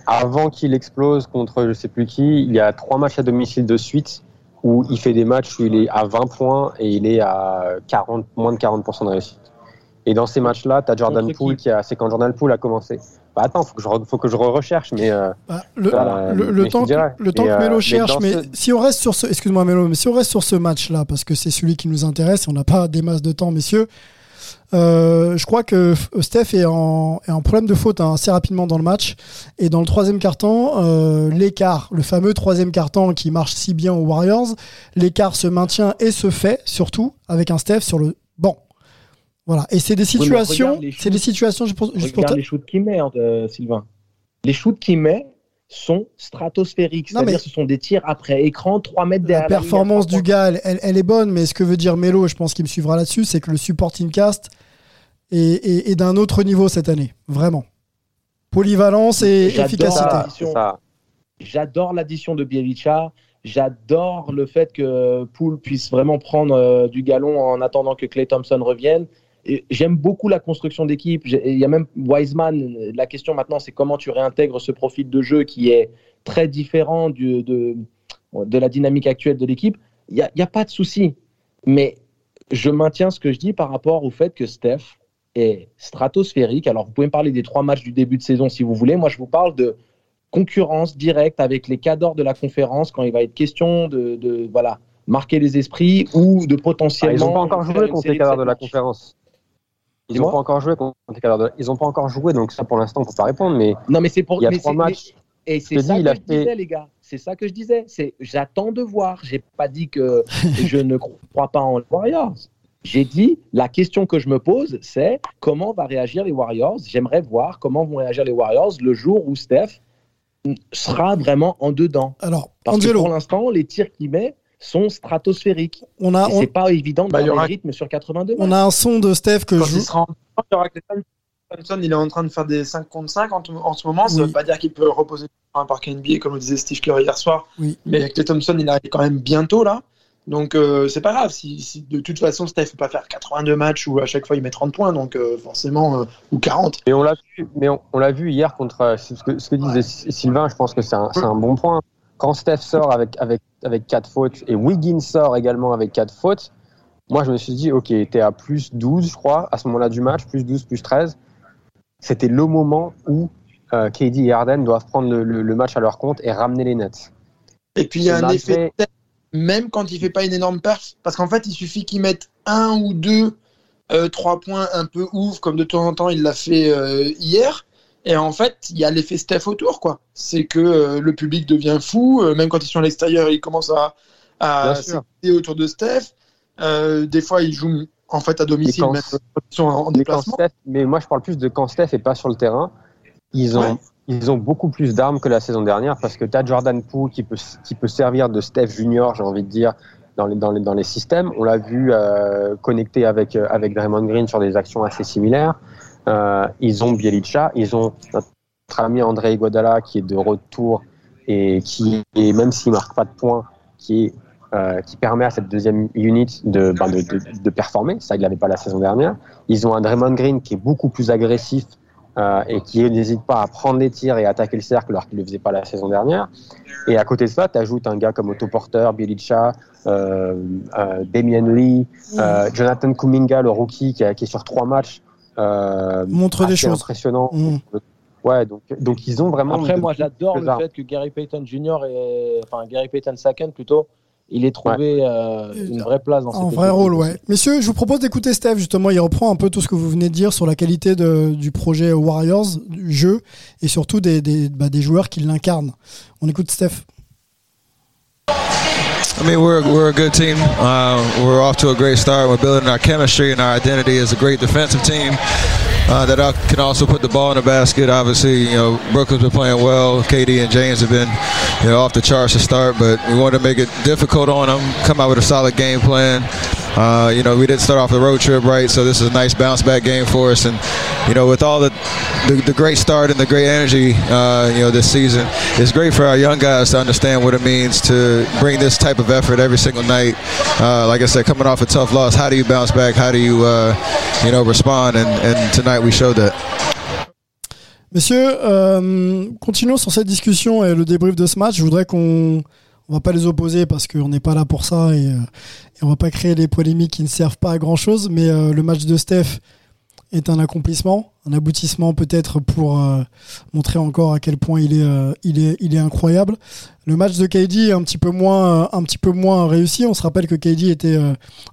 Avant qu'il explose contre je sais plus qui, il y a trois matchs à domicile de suite où il fait des matchs où il est à 20 points et il est à 40, moins de 40% de réussite. Et dans ces matchs-là, tu as Jordan
Contre
Poole qui a, c'est quand Jordan Poole a commencé. Bah attends, faut que je, re- faut que je recherche, mais euh,
Bah, le, le- le
mais je
temps,
te dirai.
le temps que
euh,
Mélo
mais
cherche, mais,
ce-
si on reste sur ce, excuse-moi Mélo, mais si on reste sur ce match-là, parce que c'est celui qui nous intéresse, et on n'a pas des masses de temps, messieurs, euh, je crois que Steph est en, est en problème de faute hein, assez rapidement dans le match. Et dans le troisième carton, euh, l'écart, le fameux troisième carton qui marche si bien aux Warriors, l'écart se maintient et se fait, surtout avec un Steph sur le banc. Voilà. Et c'est des situations, c'est des situations, je pense, juste
Regarde les shoots qu'il met, euh, Sylvain. Les shoots qu'il met sont stratosphériques.
Mais-
C'est-à-dire ce sont des tirs après écran, 3 mètres
La
derrière la ligne.
performance du gars, elle, elle- elle est bonne, mais ce que veut dire Melo, je pense qu'il me suivra là-dessus, c'est que le supporting cast est, est- est d'un autre niveau cette année, vraiment. Polyvalence et
J'adore
efficacité.
l'addition. J'adore l'addition de Bielica. J'adore le fait que Poole puisse vraiment prendre euh, du galon en attendant que Clay Thompson revienne. J'aime beaucoup la construction d'équipe. Il y a même Wiseman. La question maintenant, c'est comment tu réintègres ce profil de jeu qui est très différent du- de, de la dynamique actuelle de l'équipe. Il n'y a, y a pas de souci. Mais je maintiens ce que je dis par rapport au fait que Steph est stratosphérique. Alors, vous pouvez me parler des trois matchs du début de saison si vous voulez. Moi, je vous parle de concurrence directe avec les cadors de la conférence quand il va être question de, de, voilà, marquer les esprits ou de
Ah,
potentiellement.
ils n'ont pas encore joué contre les
sept
de la conférence. Ils n'ont pas encore joué contre les cadres de... Ils n'ont pas encore joué, donc ça pour l'instant on peut pas répondre. Mais
Non, mais c'est pour.
il y a
mais
trois matchs.
mais- Et c'est ça
dis,
que je
fait-
disais, les gars. C'est ça que je disais. C'est j'attends de voir. J'ai pas dit que je ne crois pas en Warriors. J'ai dit la question que je me pose, c'est comment va réagir les Warriors? J'aimerais voir comment vont réagir les Warriors le jour où Steph sera vraiment en dedans.
Alors,
Parce que pour l'instant, les tirs qu'il met sont stratosphériques.
on a,
Et
on,
c'est pas évident de
Bah,
garder
aura-
le rythme sur 82
on
matchs.
a un son de Steph que
Quand
je
il sera en il y aura que Thompson. Il est en train de faire des 5 contre 5 en, en ce moment. Ça ne
Oui.
veut pas dire qu'il peut reposer un parc NBA, comme le disait Steve Kerr hier soir.
Oui.
Mais Clay Thompson, il arrive quand même bientôt là. Donc, euh, c'est pas grave. Si, si de toute façon, Steph ne peut pas faire 82 matchs où à chaque fois il met 30 points, donc euh, forcément, euh, ou 40.
Mais on l'a vu, mais on, on l'a vu hier contre euh, ce que, ce que disait Sy- Sylvain. Je pense que c'est un, c'est un bon point. Quand Steph sort avec avec avec quatre fautes et Wiggins sort également avec quatre fautes, moi je me suis dit ok, t'es à plus 12 je crois à ce moment-là du match, plus 12 plus 13. c'était le moment où euh, KD et Harden doivent prendre le, le- le match à leur compte et ramener les Nets.
Et puis il y a un effet, même quand il fait pas une énorme perf, parce qu'en fait il suffit qu'il mette un ou deux, euh, trois points un peu ouf, comme de temps en temps il l'a fait euh, hier. Et en fait, il y a l'effet Steph autour, quoi. C'est que euh, le public devient fou, euh, même quand ils sont à l'extérieur, ils commencent à, à s'exciter autour de Steph. Euh, des fois, ils jouent en fait à domicile,
Mais quand-
même quand ils sont en en
Mais, quand
déplacement.
Steph- mais moi, je parle plus de quand Steph est pas sur le terrain. Ils ont, ils ont beaucoup plus d'armes que la saison dernière parce que tu as Jordan Poole qui peut, qui peut servir de Steph Junior, j'ai envie de dire, dans les, dans les, dans les systèmes. On l'a vu connecté avec, avec Draymond Green sur des actions assez similaires. Euh, ils ont Bielicha, ils ont notre ami André Iguodala qui est de retour et qui, et même s'il marque pas de points, qui est euh, qui permet à cette deuxième unit de, ben, de, de, de performer. Ça, il l'avait pas la saison dernière. Ils ont un Draymond Green qui est beaucoup plus agressif euh, et qui n'hésite pas à prendre les tirs et attaquer le cercle alors qu'il ne le faisait pas la saison dernière. Et à côté de ça, tu ajoutes un gars comme Otto Porter, Bielicha, euh, Damien Lee, Jonathan Kuminga, le rookie qui, a- qui est sur trois matchs. Euh,
Montre des choses.
impressionnant.
Mm.
Ouais, donc, donc ils ont vraiment.
Après, moi, j'adore le fait que Gary Payton Jr. et enfin Gary Payton II plutôt, il ait trouvé euh, une vraie place dans cette équipe.
vrai rôle, ouais. Messieurs, je vous propose d'écouter Steph, justement. Il reprend un peu tout ce que vous venez de dire sur la qualité de- du projet Warriors, du jeu, et surtout des, des, bah, des joueurs qui l'incarnent. On écoute Steph.
I mean, we're, we're a good team. Uh, we're off to a great start. We're building our chemistry and our identity as a great defensive team uh, that can also put the ball in the basket. Obviously, you know, Brooklyn's been playing well. KD and James have been, you know, off the charts to start, but we wanted to make it difficult on them, come out with a solid game plan. Uh, you know, we didn't start off the road trip right, so this is a nice bounce back game for us. And, you know, with all the, the, the great start and the great energy, uh, you know, this season, it's great for our young guys to understand what it means to bring this type of effort every single night. Uh, like I said, coming off a tough loss, how do you bounce back? How do you, uh, you know, respond? And, and tonight we showed that.
Messieurs, euh, continuons sur cette discussion et le débrief de ce match. Je voudrais qu'on on va pas les opposer parce qu'on n'est pas là pour ça et, euh, et on va pas créer des polémiques qui ne servent pas à grand chose. Mais euh, le match de Steph est un accomplissement, un aboutissement peut-être pour euh, montrer encore à quel point il est, il est, il est incroyable. Le match de KD est un petit peu moins, un petit peu moins réussi. On se rappelle que KD était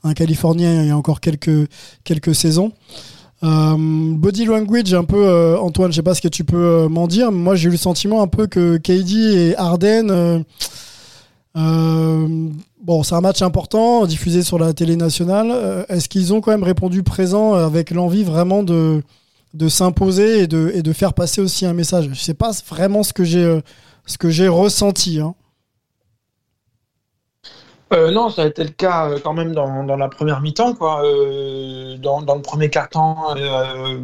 un Californien il y a encore quelques, quelques saisons. Body language, un peu, Antoine, je sais pas ce que tu peux m'en dire. mais Moi, j'ai eu le sentiment un peu que KD et Harden. Euh, bon, c'est un match important, diffusé sur la télé nationale. Euh, Est-ce qu'ils ont quand même répondu présent avec l'envie vraiment de, s'imposer et de, faire passer aussi un message? Je sais pas vraiment ce que j'ai euh, ressenti. hein.
Euh, non, ça a été le cas euh, quand même dans, la première mi-temps, quoi. Euh, dans, le premier quart-temps,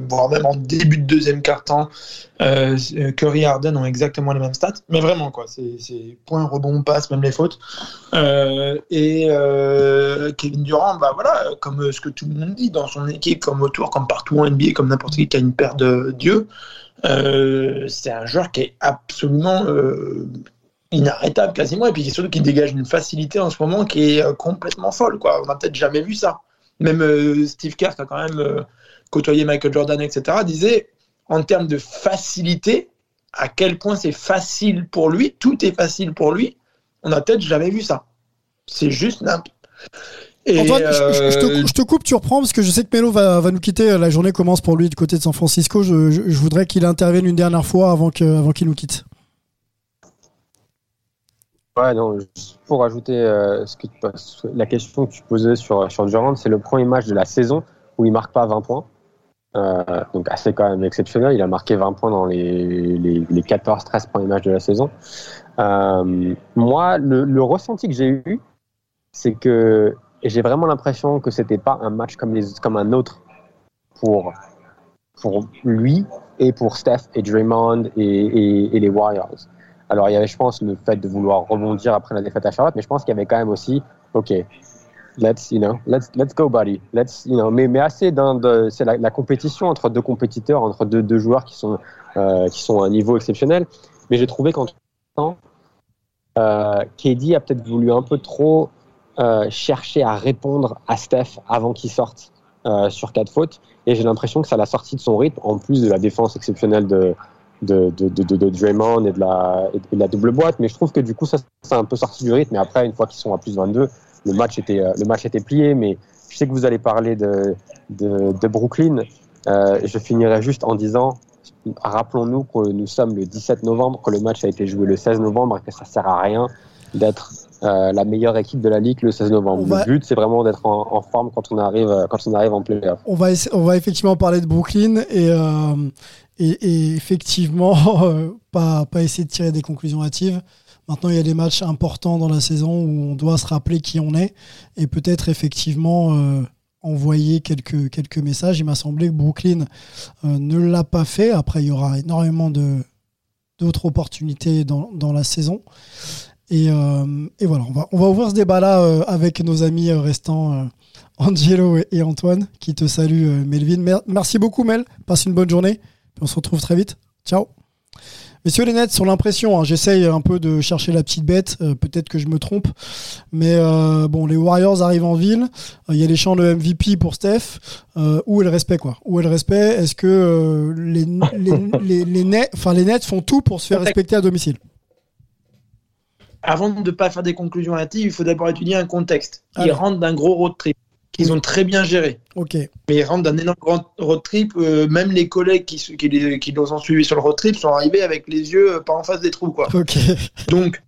voire même en début de deuxième quart-temps, Curry et Harden ont exactement les mêmes stats. Mais vraiment, quoi. C'est points, rebonds, passes, même les fautes. Et Kevin Durant, bah voilà, comme ce que tout le monde dit, dans son équipe, comme autour, comme partout en NBA, comme n'importe qui qui a une paire de dieux, c'est un joueur qui est absolument inarrêtable quasiment et puis surtout qui dégage une facilité en ce moment qui est euh, complètement folle quoi on n'a peut-être jamais vu ça même euh, Steve Kerr qui a quand même euh, côtoyé Michael Jordan etc disait en termes de facilité à quel point c'est facile pour lui tout est facile pour lui on n'a peut-être jamais vu ça c'est juste n'importe et,
Antoine, je, je- je te, cou- je te coupe, tu reprends parce que je sais que Melo va, va nous quitter. La journée commence pour lui du côté de San Francisco. Je, voudrais qu'il intervienne une dernière fois avant qu'il nous quitte.
Ouais, non, pour ajouter euh, ce que tu- la question que tu posais sur, sur Durant, c'est le premier match de la saison où il marque pas 20 points. Euh, donc assez quand même exceptionnel. Il a marqué 20 points dans les, les, les 14-13 premiers matchs de la saison. Euh, moi, le, le ressenti que j'ai eu, c'est que j'ai vraiment l'impression que c'était pas un match comme, les, comme un autre pour, pour lui et pour Steph et Draymond et, et, et les Warriors. Alors, il y avait, je pense, le fait de vouloir rebondir après la défaite à Charlotte, mais je pense qu'il y avait quand même aussi, OK, let's, you know, let's, let's go, buddy. Let's, you know, mais, mais assez de, c'est la, compétition entre deux compétiteurs, entre deux, deux joueurs qui sont, euh, qui sont à un niveau exceptionnel. Mais j'ai trouvé qu'en temps, euh, KD a peut-être voulu un peu trop euh, chercher à répondre à Steph avant qu'il sorte euh, sur quatre fautes. Et j'ai l'impression que ça l'a sorti de son rythme, en plus de la défense exceptionnelle de, de, de, de, de Draymond et de, la, et de la double boîte. Mais je trouve que du coup, ça, c'est un peu sorti du rythme. Et après, une fois qu'ils sont à plus 22, le match était, euh, le match était plié. Mais je sais que vous allez parler de, de, de Brooklyn. Euh, je finirai juste en disant, rappelons-nous que nous sommes le 17 novembre, que le match a été joué le 16 novembre et que ça sert à rien d'être euh, la meilleure équipe de la ligue le 16 novembre.
va-
Le but, c'est vraiment d'être en, en forme quand on arrive, quand on arrive en playoff.
On va, on va effectivement parler de Brooklyn et, euh, et, effectivement euh, pas, pas essayer de tirer des conclusions hâtives. Maintenant, il y a des matchs importants dans la saison où on doit se rappeler qui on est et peut-être effectivement euh, envoyer quelques, quelques messages. Il m'a semblé que Brooklyn euh, ne l'a pas fait. Après, il y aura énormément de d'autres opportunités dans, dans la saison. Et, et voilà, on va, on va ouvrir ce débat-là avec nos amis restants, Angelo et, Antoine, qui te saluent, Melvin. Mer- merci beaucoup, Mel. Passe une bonne journée. On se retrouve très vite. Ciao. Messieurs les Nets, sur l'impression, hein, j'essaye un peu de chercher la petite bête. euh, Peut-être que je me trompe. Mais euh, bon, les Warriors arrivent en ville. Euh, Il y a les chants de MVP pour Steph. Où est le respect, quoi? Où est le respect? Est-ce que les, les, les, les Nets, enfin, les Nets font tout pour se faire respecter à domicile?
Avant de ne pas faire des conclusions hâtives, il faut d'abord étudier un contexte. Ils rentrent d'un gros road trip qu'ils ont très bien géré.
Ok.
Mais ils rentrent d'un énorme road trip. euh, même les collègues qui, qui, les- qui les ont suivis sur le road trip sont arrivés avec les yeux euh, pas en face des trous. Quoi.
Ok.
Donc,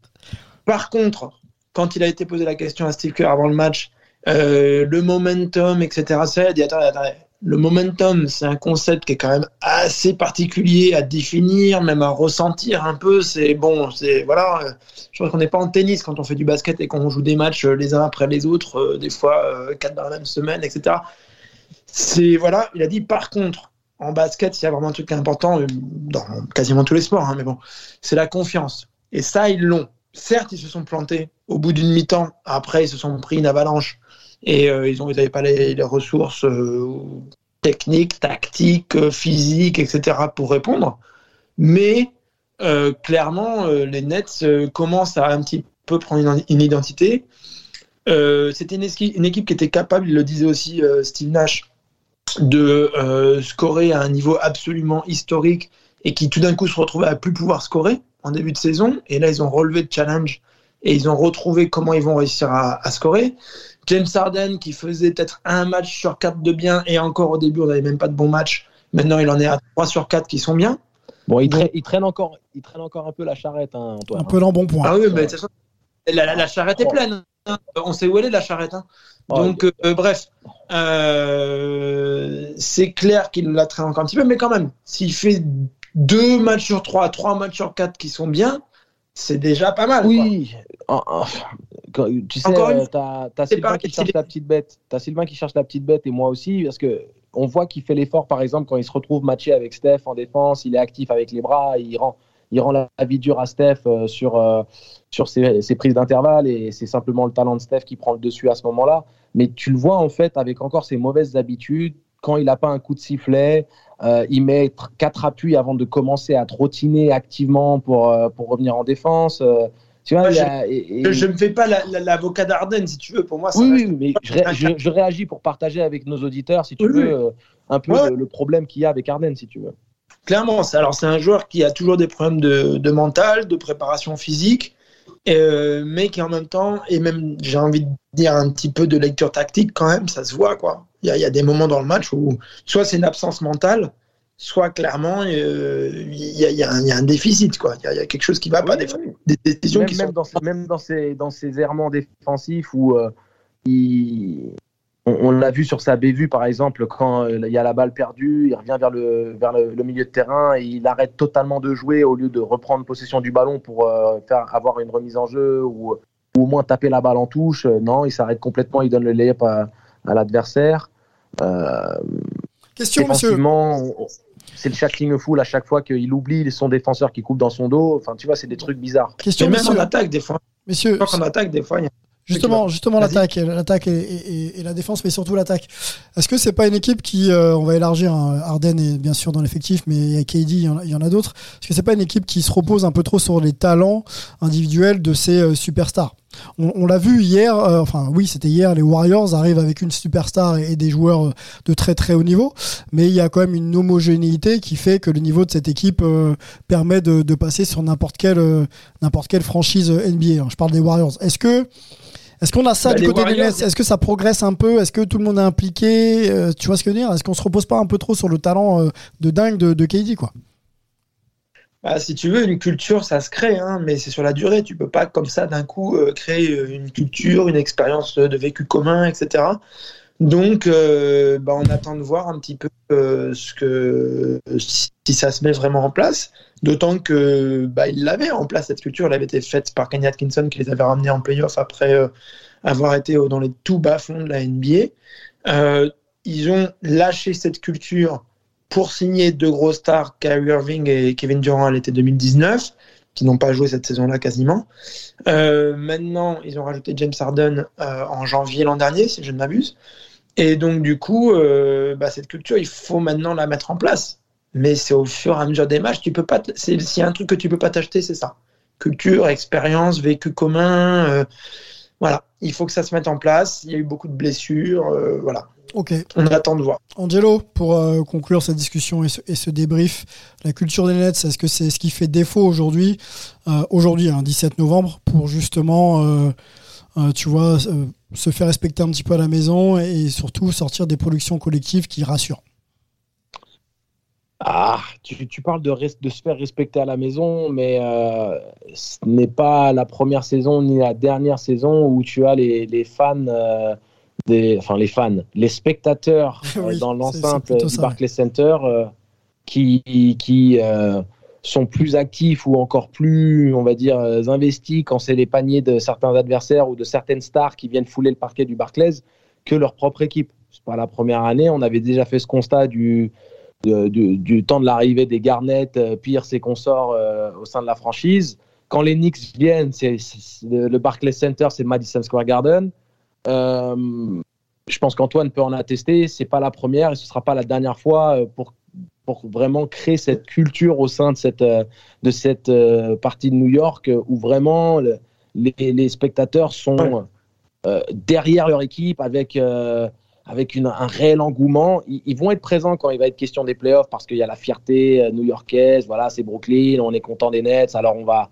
par contre, quand il a été posé la question à Steve Kerr avant le match, euh, le momentum, etc., ça, il a dit attendez, attendez. Le momentum, c'est un concept qui est quand même assez particulier à définir, même à ressentir un peu. C'est bon, c'est voilà. Je crois qu'on n'est pas en tennis quand on fait du basket et qu'on joue des matchs les uns après les autres, euh, des fois euh, quatre dans la même semaine, etc. C'est voilà. Il a dit par contre, en basket, il y a vraiment un truc important euh, dans quasiment tous les sports, hein, mais bon, c'est la confiance. Et ça, ils l'ont. Certes, ils se sont plantés au bout d'une mi-temps. Après, ils se sont pris une avalanche et euh, ils n'avaient pas les, ressources euh, techniques, tactiques, euh, physiques, etc. pour répondre. Mais clairement, les Nets commencent à un petit peu prendre une, identité. C'était une, équipe qui était capable, il le disait aussi Steve Nash, de scorer à un niveau absolument historique et qui tout d'un coup se retrouvait à plus pouvoir scorer en début de saison. Et là, ils ont relevé le challenge et ils ont retrouvé comment ils vont réussir à scorer. James Harden qui faisait peut-être un match sur quatre de bien et encore au début on n'avait même pas de bons matchs. Maintenant il en est à 3 sur 4 qui sont bien.
Bon, il, traîne, il traîne encore, il traîne encore un peu la charrette, hein, Antoine.
Un peu l'embonpoint.
Ah oui, mais de toute façon, la, la- la charrette est pleine. hein. On sait où elle est la charrette. hein.
Oh,
Donc euh, bref, euh, c'est clair qu'il la traîne encore un petit peu, mais quand même, s'il fait deux matchs sur trois, trois matchs sur quatre qui sont bien, c'est déjà pas mal.
Oui. Quand- tu sais, euh, t'as
c'est
Sylvain qui cherche la petite bête. T'as Sylvain qui cherche la petite bête et moi aussi parce que on voit qu'il fait l'effort, par exemple, quand il se retrouve matché avec Steph en défense, il est actif avec les bras, il rend, il rend la vie dure à Steph euh, sur, euh, sur ses, ses prises d'intervalle et c'est simplement le talent de Steph qui prend le dessus à ce moment-là. Mais tu le vois en fait avec encore ses mauvaises habitudes. Quand il n'a pas un coup de sifflet, euh, il met tr- quatre appuis avant de commencer à trottiner activement pour, pour revenir en défense. Tu vois,
Moi,
il y
je-
et- et-
Je, me fais pas la- la- l'avocat d'Arden si tu veux. Pour moi, ça
oui,
reste-
oui, mais je, ré- je- je réagis pour partager avec nos auditeurs, si tu
Oui,
veux,
oui.
euh, un peu
Ouais.
le, le problème qu'il y a avec Arden, si tu veux.
Clairement, c'est- alors c'est un joueur qui a toujours des problèmes de, de mental, de préparation physique, euh, mais qui en même temps, et même j'ai envie de dire un petit peu de lecture tactique quand même, ça se voit quoi. Il y a, il y a des moments dans le match où soit c'est une absence mentale, soit clairement euh, il y, a, y un, il y a un déficit quoi. Il y a, il y a quelque chose qui va pas, des, fois, des décisions
Même,
qui
même
sont
dans, ces- même dans ces, dans ces errements défensifs où euh, il- on, on l'a vu sur sa bévue, par exemple, quand euh, il y a la balle perdue, il revient vers le, vers le, le milieu de terrain et il arrête totalement de jouer au lieu de reprendre possession du ballon pour euh, faire avoir une remise en jeu ou, ou au moins taper la balle en touche. Non, il s'arrête complètement, il donne le layup à, à l'adversaire. Euh,
Question, monsieur.
on- c'est le shackling full à chaque fois qu'il oublie son défenseur qui coupe dans son dos. Enfin, tu vois, c'est des trucs bizarres.
Question,
Et même en attaque des fois.
Messieurs,
Quand on attaque des fois, il y a
Justement, justement l'attaque, l'attaque et, et- et- et la défense, mais surtout l'attaque. Est-ce que c'est pas une équipe qui, euh, on va élargir, hein, Arden est bien sûr dans l'effectif, mais il y a KD, il y en a, il y en a d'autres. Est-ce que c'est pas une équipe qui se repose un peu trop sur les talents individuels de ces euh, superstars? On, on l'a vu hier, euh, enfin oui, c'était hier, les Warriors arrivent avec une superstar et, et des joueurs euh, de très très haut niveau, mais il y a quand même une homogénéité qui fait que le niveau de cette équipe euh, permet de, de passer sur n'importe quelle euh, n'importe quelle franchise NBA. hein. Je parle des Warriors. Est-ce que est-ce qu'on a ça
Bah,
du côté des
Warriors-
Nets Est-ce que ça progresse un peu? Est-ce que tout le monde est impliqué? Tu vois ce que je veux dire? Est-ce qu'on se repose pas un peu trop sur le talent de dingue de, de KD quoi?
Bah, si tu veux, une culture, ça se crée, hein, mais c'est sur la durée. Tu peux pas, comme ça, d'un coup, euh, créer euh, une culture, une expérience de vécu commun, etc. Donc, euh, bah, on attend de voir un petit peu euh, ce que, si, ça se met vraiment en place. D'autant que bah, il l'avait en place, cette culture. Elle avait été faite par Kenny Atkinson qui les avait ramenés en playoff après euh, avoir été euh, dans les tout bas-fonds de la NBA. Euh, ils ont lâché cette culture pour signer deux gros stars, Kyrie Irving et Kevin Durant à l'été 2019, qui n'ont pas joué cette saison-là quasiment. Euh, maintenant, ils ont rajouté James Harden euh, en janvier l'an dernier, si je ne m'abuse. Et donc, du coup, euh, bah, cette culture, il faut maintenant la mettre en place. Mais c'est au fur et à mesure des matchs. Tu peux pas. S'il y a un truc que tu peux pas t'acheter, c'est ça. Culture, expérience, vécu commun. Voilà. Il faut que ça se mette en place. Il y a eu beaucoup de blessures. euh, voilà.
Ok.
On attend de voir.
Angelo, pour euh, conclure cette discussion et ce, et ce débrief, la culture des Nets, est-ce que c'est ce qui fait défaut aujourd'hui, euh, aujourd'hui, hein, 17 novembre, pour justement, tu vois, se faire respecter un petit peu à la maison et, surtout sortir des productions collectives qui rassurent?
Ah, tu, tu parles de, res- de se faire respecter à la maison, mais euh, ce n'est pas la première saison ni la dernière saison où tu as les, les fans, euh, des, enfin les fans, les spectateurs euh,
Oui,
dans l'enceinte du Barclays Center qui, qui sont plus actifs ou encore plus, on va dire, investis quand c'est les paniers de certains adversaires ou de certaines stars qui viennent fouler le parquet du Barclays que leur propre équipe. C'est pas la première année, on avait déjà fait ce constat du, du, du temps de l'arrivée des Garnett, euh, Pierce et consorts euh, au sein de la franchise. Quand les Knicks viennent, c'est, le Barclays Center, c'est Madison Square Garden. Euh, je pense qu'Antoine peut en attester. C'est pas la première et ce sera pas la dernière fois pour pour vraiment créer cette culture au sein de cette de cette partie de New York où vraiment le- les, les spectateurs sont derrière leur équipe avec avec un réel engouement. Ils, vont être présents quand il va être question des playoffs parce qu'il y a la fierté euh, new-yorkaise. Voilà, c'est Brooklyn, on est content des Nets, alors on va,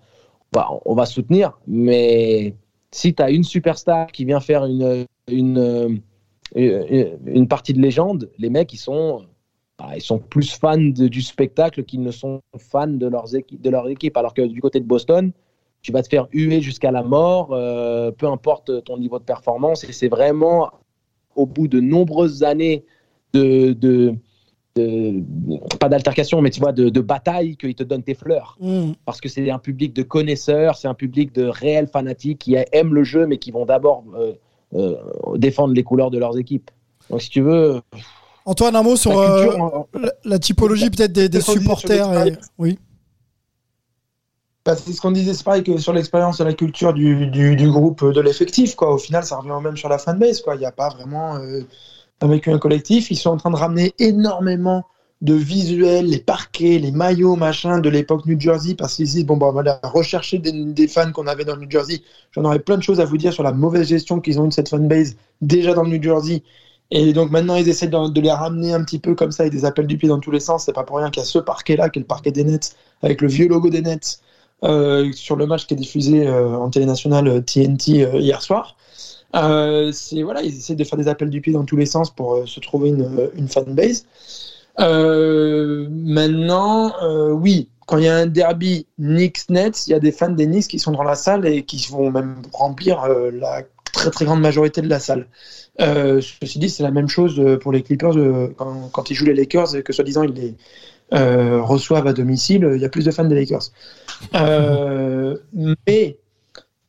on va, on va soutenir. Mais si tu as une superstar qui vient faire une, une, une, partie de légende, les mecs, ils sont, bah, ils sont plus fans du spectacle qu'ils ne sont fans de, leurs de leur équipe. Alors que du côté de Boston, tu vas te faire huer jusqu'à la mort, euh, peu importe ton niveau de performance. Et c'est vraiment au bout de nombreuses années de, de, de- pas d'altercation, mais tu vois, de, de bataille, qu'ils te donnent tes fleurs.
Mm.
Parce que c'est un public de connaisseurs, c'est un public de réels fanatiques qui aiment le jeu, mais qui vont d'abord euh, euh, défendre les couleurs de leurs équipes. Donc, si tu veux,
Antoine, un mot sur
La culture,
euh,
en-
la, la typologie peut-être des, supporters. et- Oui.
Bah, c'est ce qu'on disait, c'est pareil que sur l'expérience de la culture du, du, du groupe, de l'effectif. Quoi. Au final, ça revient même sur la fanbase. Il n'y a pas vraiment euh, un un collectif. Ils sont en train de ramener énormément de visuels, les parquets, les maillots, machin, de l'époque New Jersey, parce qu'ils disent, bon, bah, on va rechercher des, des fans qu'on avait dans New Jersey. J'en aurais plein de choses à vous dire sur la mauvaise gestion qu'ils ont eu de cette fanbase déjà dans le New Jersey. Et donc maintenant, ils essaient de, de les ramener un petit peu comme ça, avec des appels du pied dans tous les sens. C'est pas pour rien qu'il y a ce parquet-là, qui est le parquet des Nets, avec le vieux logo des Nets, sur le match qui est diffusé euh, en télé nationale euh, TNT euh, hier soir. Euh, c'est voilà, ils essaient de faire des appels du pied dans tous les sens pour euh, se trouver une, euh, fanbase. Euh, maintenant, euh, oui, quand il y a un derby Knicks-Nets, il y a des fans des Knicks qui sont dans la salle et qui vont même remplir euh, la très très grande majorité de la salle. Euh, ceci dit, c'est la même chose euh, pour les Clippers euh, quand, quand ils jouent les Lakers et que soi-disant ils les euh, reçoivent à domicile, il y a plus de fans des Lakers. Euh, mais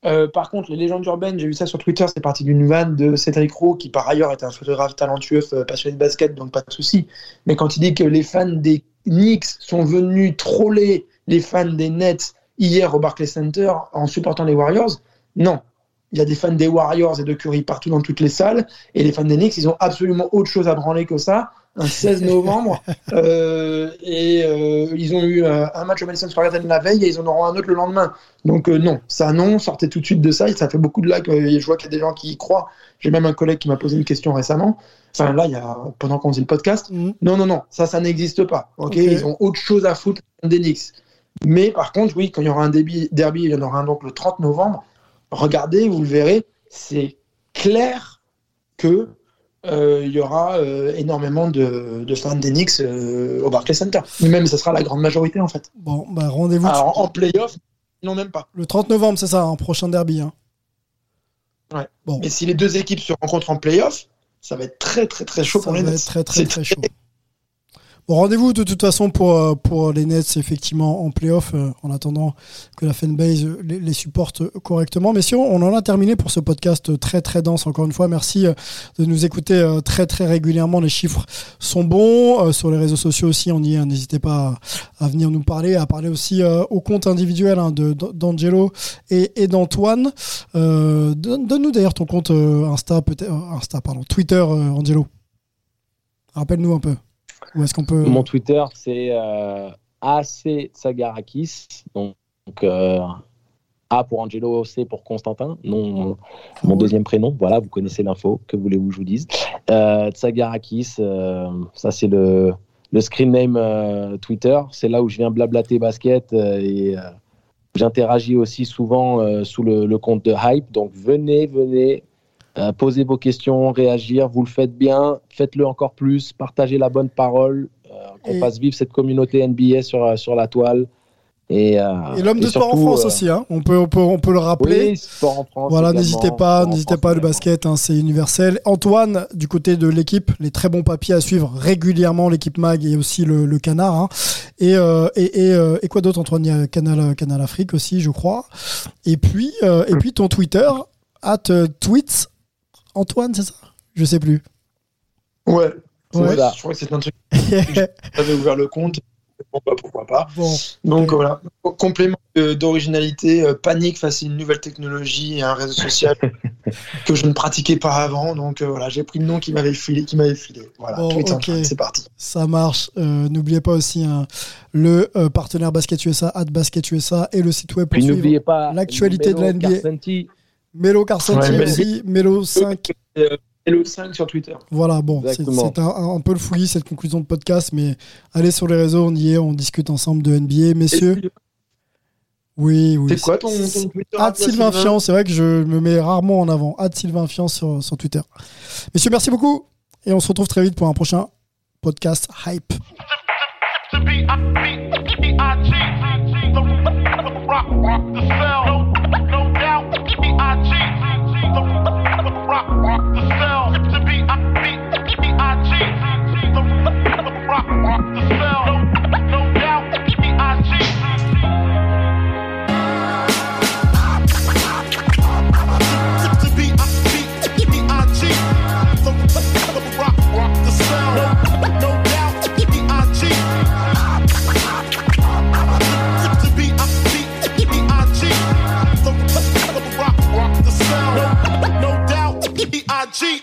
euh, par contre, les légendes urbaines, j'ai vu ça sur Twitter, c'est parti d'une vanne de Cédric Roux, qui par ailleurs est un photographe talentueux, euh, passionné de basket, donc pas de souci. Mais quand il dit que les fans des Knicks sont venus troller les fans des Nets hier au Barclays Center en supportant les Warriors, non. Il y a des fans des Warriors et de Curry partout dans toutes les salles, et les fans des Knicks, ils ont absolument autre chose à branler que ça, un 16 novembre. euh, et euh, ils ont eu euh, un match au Madison Square Garden la veille et ils en auront un autre le lendemain. Donc non, ça non, sortez tout de suite de ça. Et ça fait beaucoup de likes. je vois qu'il y a des gens qui y croient. J'ai même un collègue qui m'a posé une question récemment. Enfin là, il y a, pendant qu'on faisait le podcast. Non, non, non, ça, ça n'existe pas. ok
Ok.
Ils ont autre chose à foutre Knicks. Mais par contre, oui, quand il y aura un derby, derby, il y en aura un donc le 30 novembre. Regardez, vous le verrez, c'est clair que il y aura euh, énormément de, de fans des Knicks euh, au Barclays Center. Même ce sera la grande majorité en fait.
Bon, bah rendez-vous.
Alors, en playoff, non même pas.
Le 30 novembre, c'est ça, un prochain derby. hein.
Ouais.
Bon.
Mais si les deux équipes se rencontrent en playoff, ça va être très très très chaud
Ça
pour les
va
Nets.
être très très très chaud. Rendez-vous de toute façon pour, euh, pour les Nets, effectivement, en playoff, euh, en attendant que la fanbase les, supporte correctement. Messieurs, on en a terminé pour ce podcast très très dense. Encore une fois, merci euh, de nous écouter très très régulièrement. Les chiffres sont bons. Sur les réseaux sociaux aussi, on y est. N'hésitez pas à, venir nous parler, à parler aussi au compte individuel hein, d'Angelo et, d'Antoine. Donne- Donne-nous d'ailleurs ton compte Insta, peut-être, Insta, Twitter, Angelo. Rappelle-nous un peu. Où est-ce qu'on peut.
Mon Twitter, c'est euh, AC Sagarakis. Donc, euh, A pour Angelo, C pour Constantin. Non, mon deuxième prénom. Voilà, vous connaissez l'info. Que voulez-vous que je vous dise euh, Tsagarakis, euh, ça c'est le, le screen name Twitter. C'est là où je viens blablater basket et j'interagis aussi souvent sous le, le compte de Hype. Donc venez, venez. Euh, posez vos questions, réagir, vous le faites bien, faites-le encore plus, partagez la bonne parole, euh, qu'on fasse vivre cette communauté NBA sur, euh, sur la toile. Et, euh,
Et l'homme de sport en France aussi, hein. on, peut, on, peut, on peut le rappeler.
Oui, sport en France.
Voilà, n'hésitez pas, n'hésitez pas, le basket, hein, c'est universel. Antoine, du côté de l'équipe, les très bons papiers à suivre régulièrement, l'équipe Mag et aussi le, le Canard. hein. Et, euh, et, et, et quoi d'autre, Antoine? Il y a Canal, Canal Afrique aussi, je crois. Et puis, euh, et puis ton Twitter, at tweets, Antoine, c'est ça? Je sais plus.
Ouais.
Ouais.
Je crois que c'est un truc. J'avais ouvert le compte. Bon, bah, pourquoi pas. Donc voilà, complément d'originalité, euh, panique face à une nouvelle technologie et un réseau social que je ne pratiquais pas avant. Donc euh, voilà, j'ai pris le nom qui m'avait filé, qui m'avait filé. Voilà,
Bon,
c'est parti.
Ça marche. Euh, N'oubliez pas aussi hein, le euh, partenaire Basket USA, at Basket USA, et le site web pour
Puis
suivre
n'oubliez pas
l'actualité de la NBA. Melo Carcenti
Ouais, mais-
aussi, Melo 5.
Euh, Hello 5 sur Twitter.
Voilà, bon, c'est un peu le fouillis cette conclusion de podcast, mais allez sur les réseaux, on y est, on discute ensemble de NBA, messieurs. Oui, oui.
C'est quoi ton, ton Twitter
Ad Sylvain Fian, c'est vrai que je me mets rarement en avant. Ad Sylvain Fian sur, sur Twitter. Messieurs, merci beaucoup. Et on se retrouve très vite pour un prochain podcast Hype.
Jeep.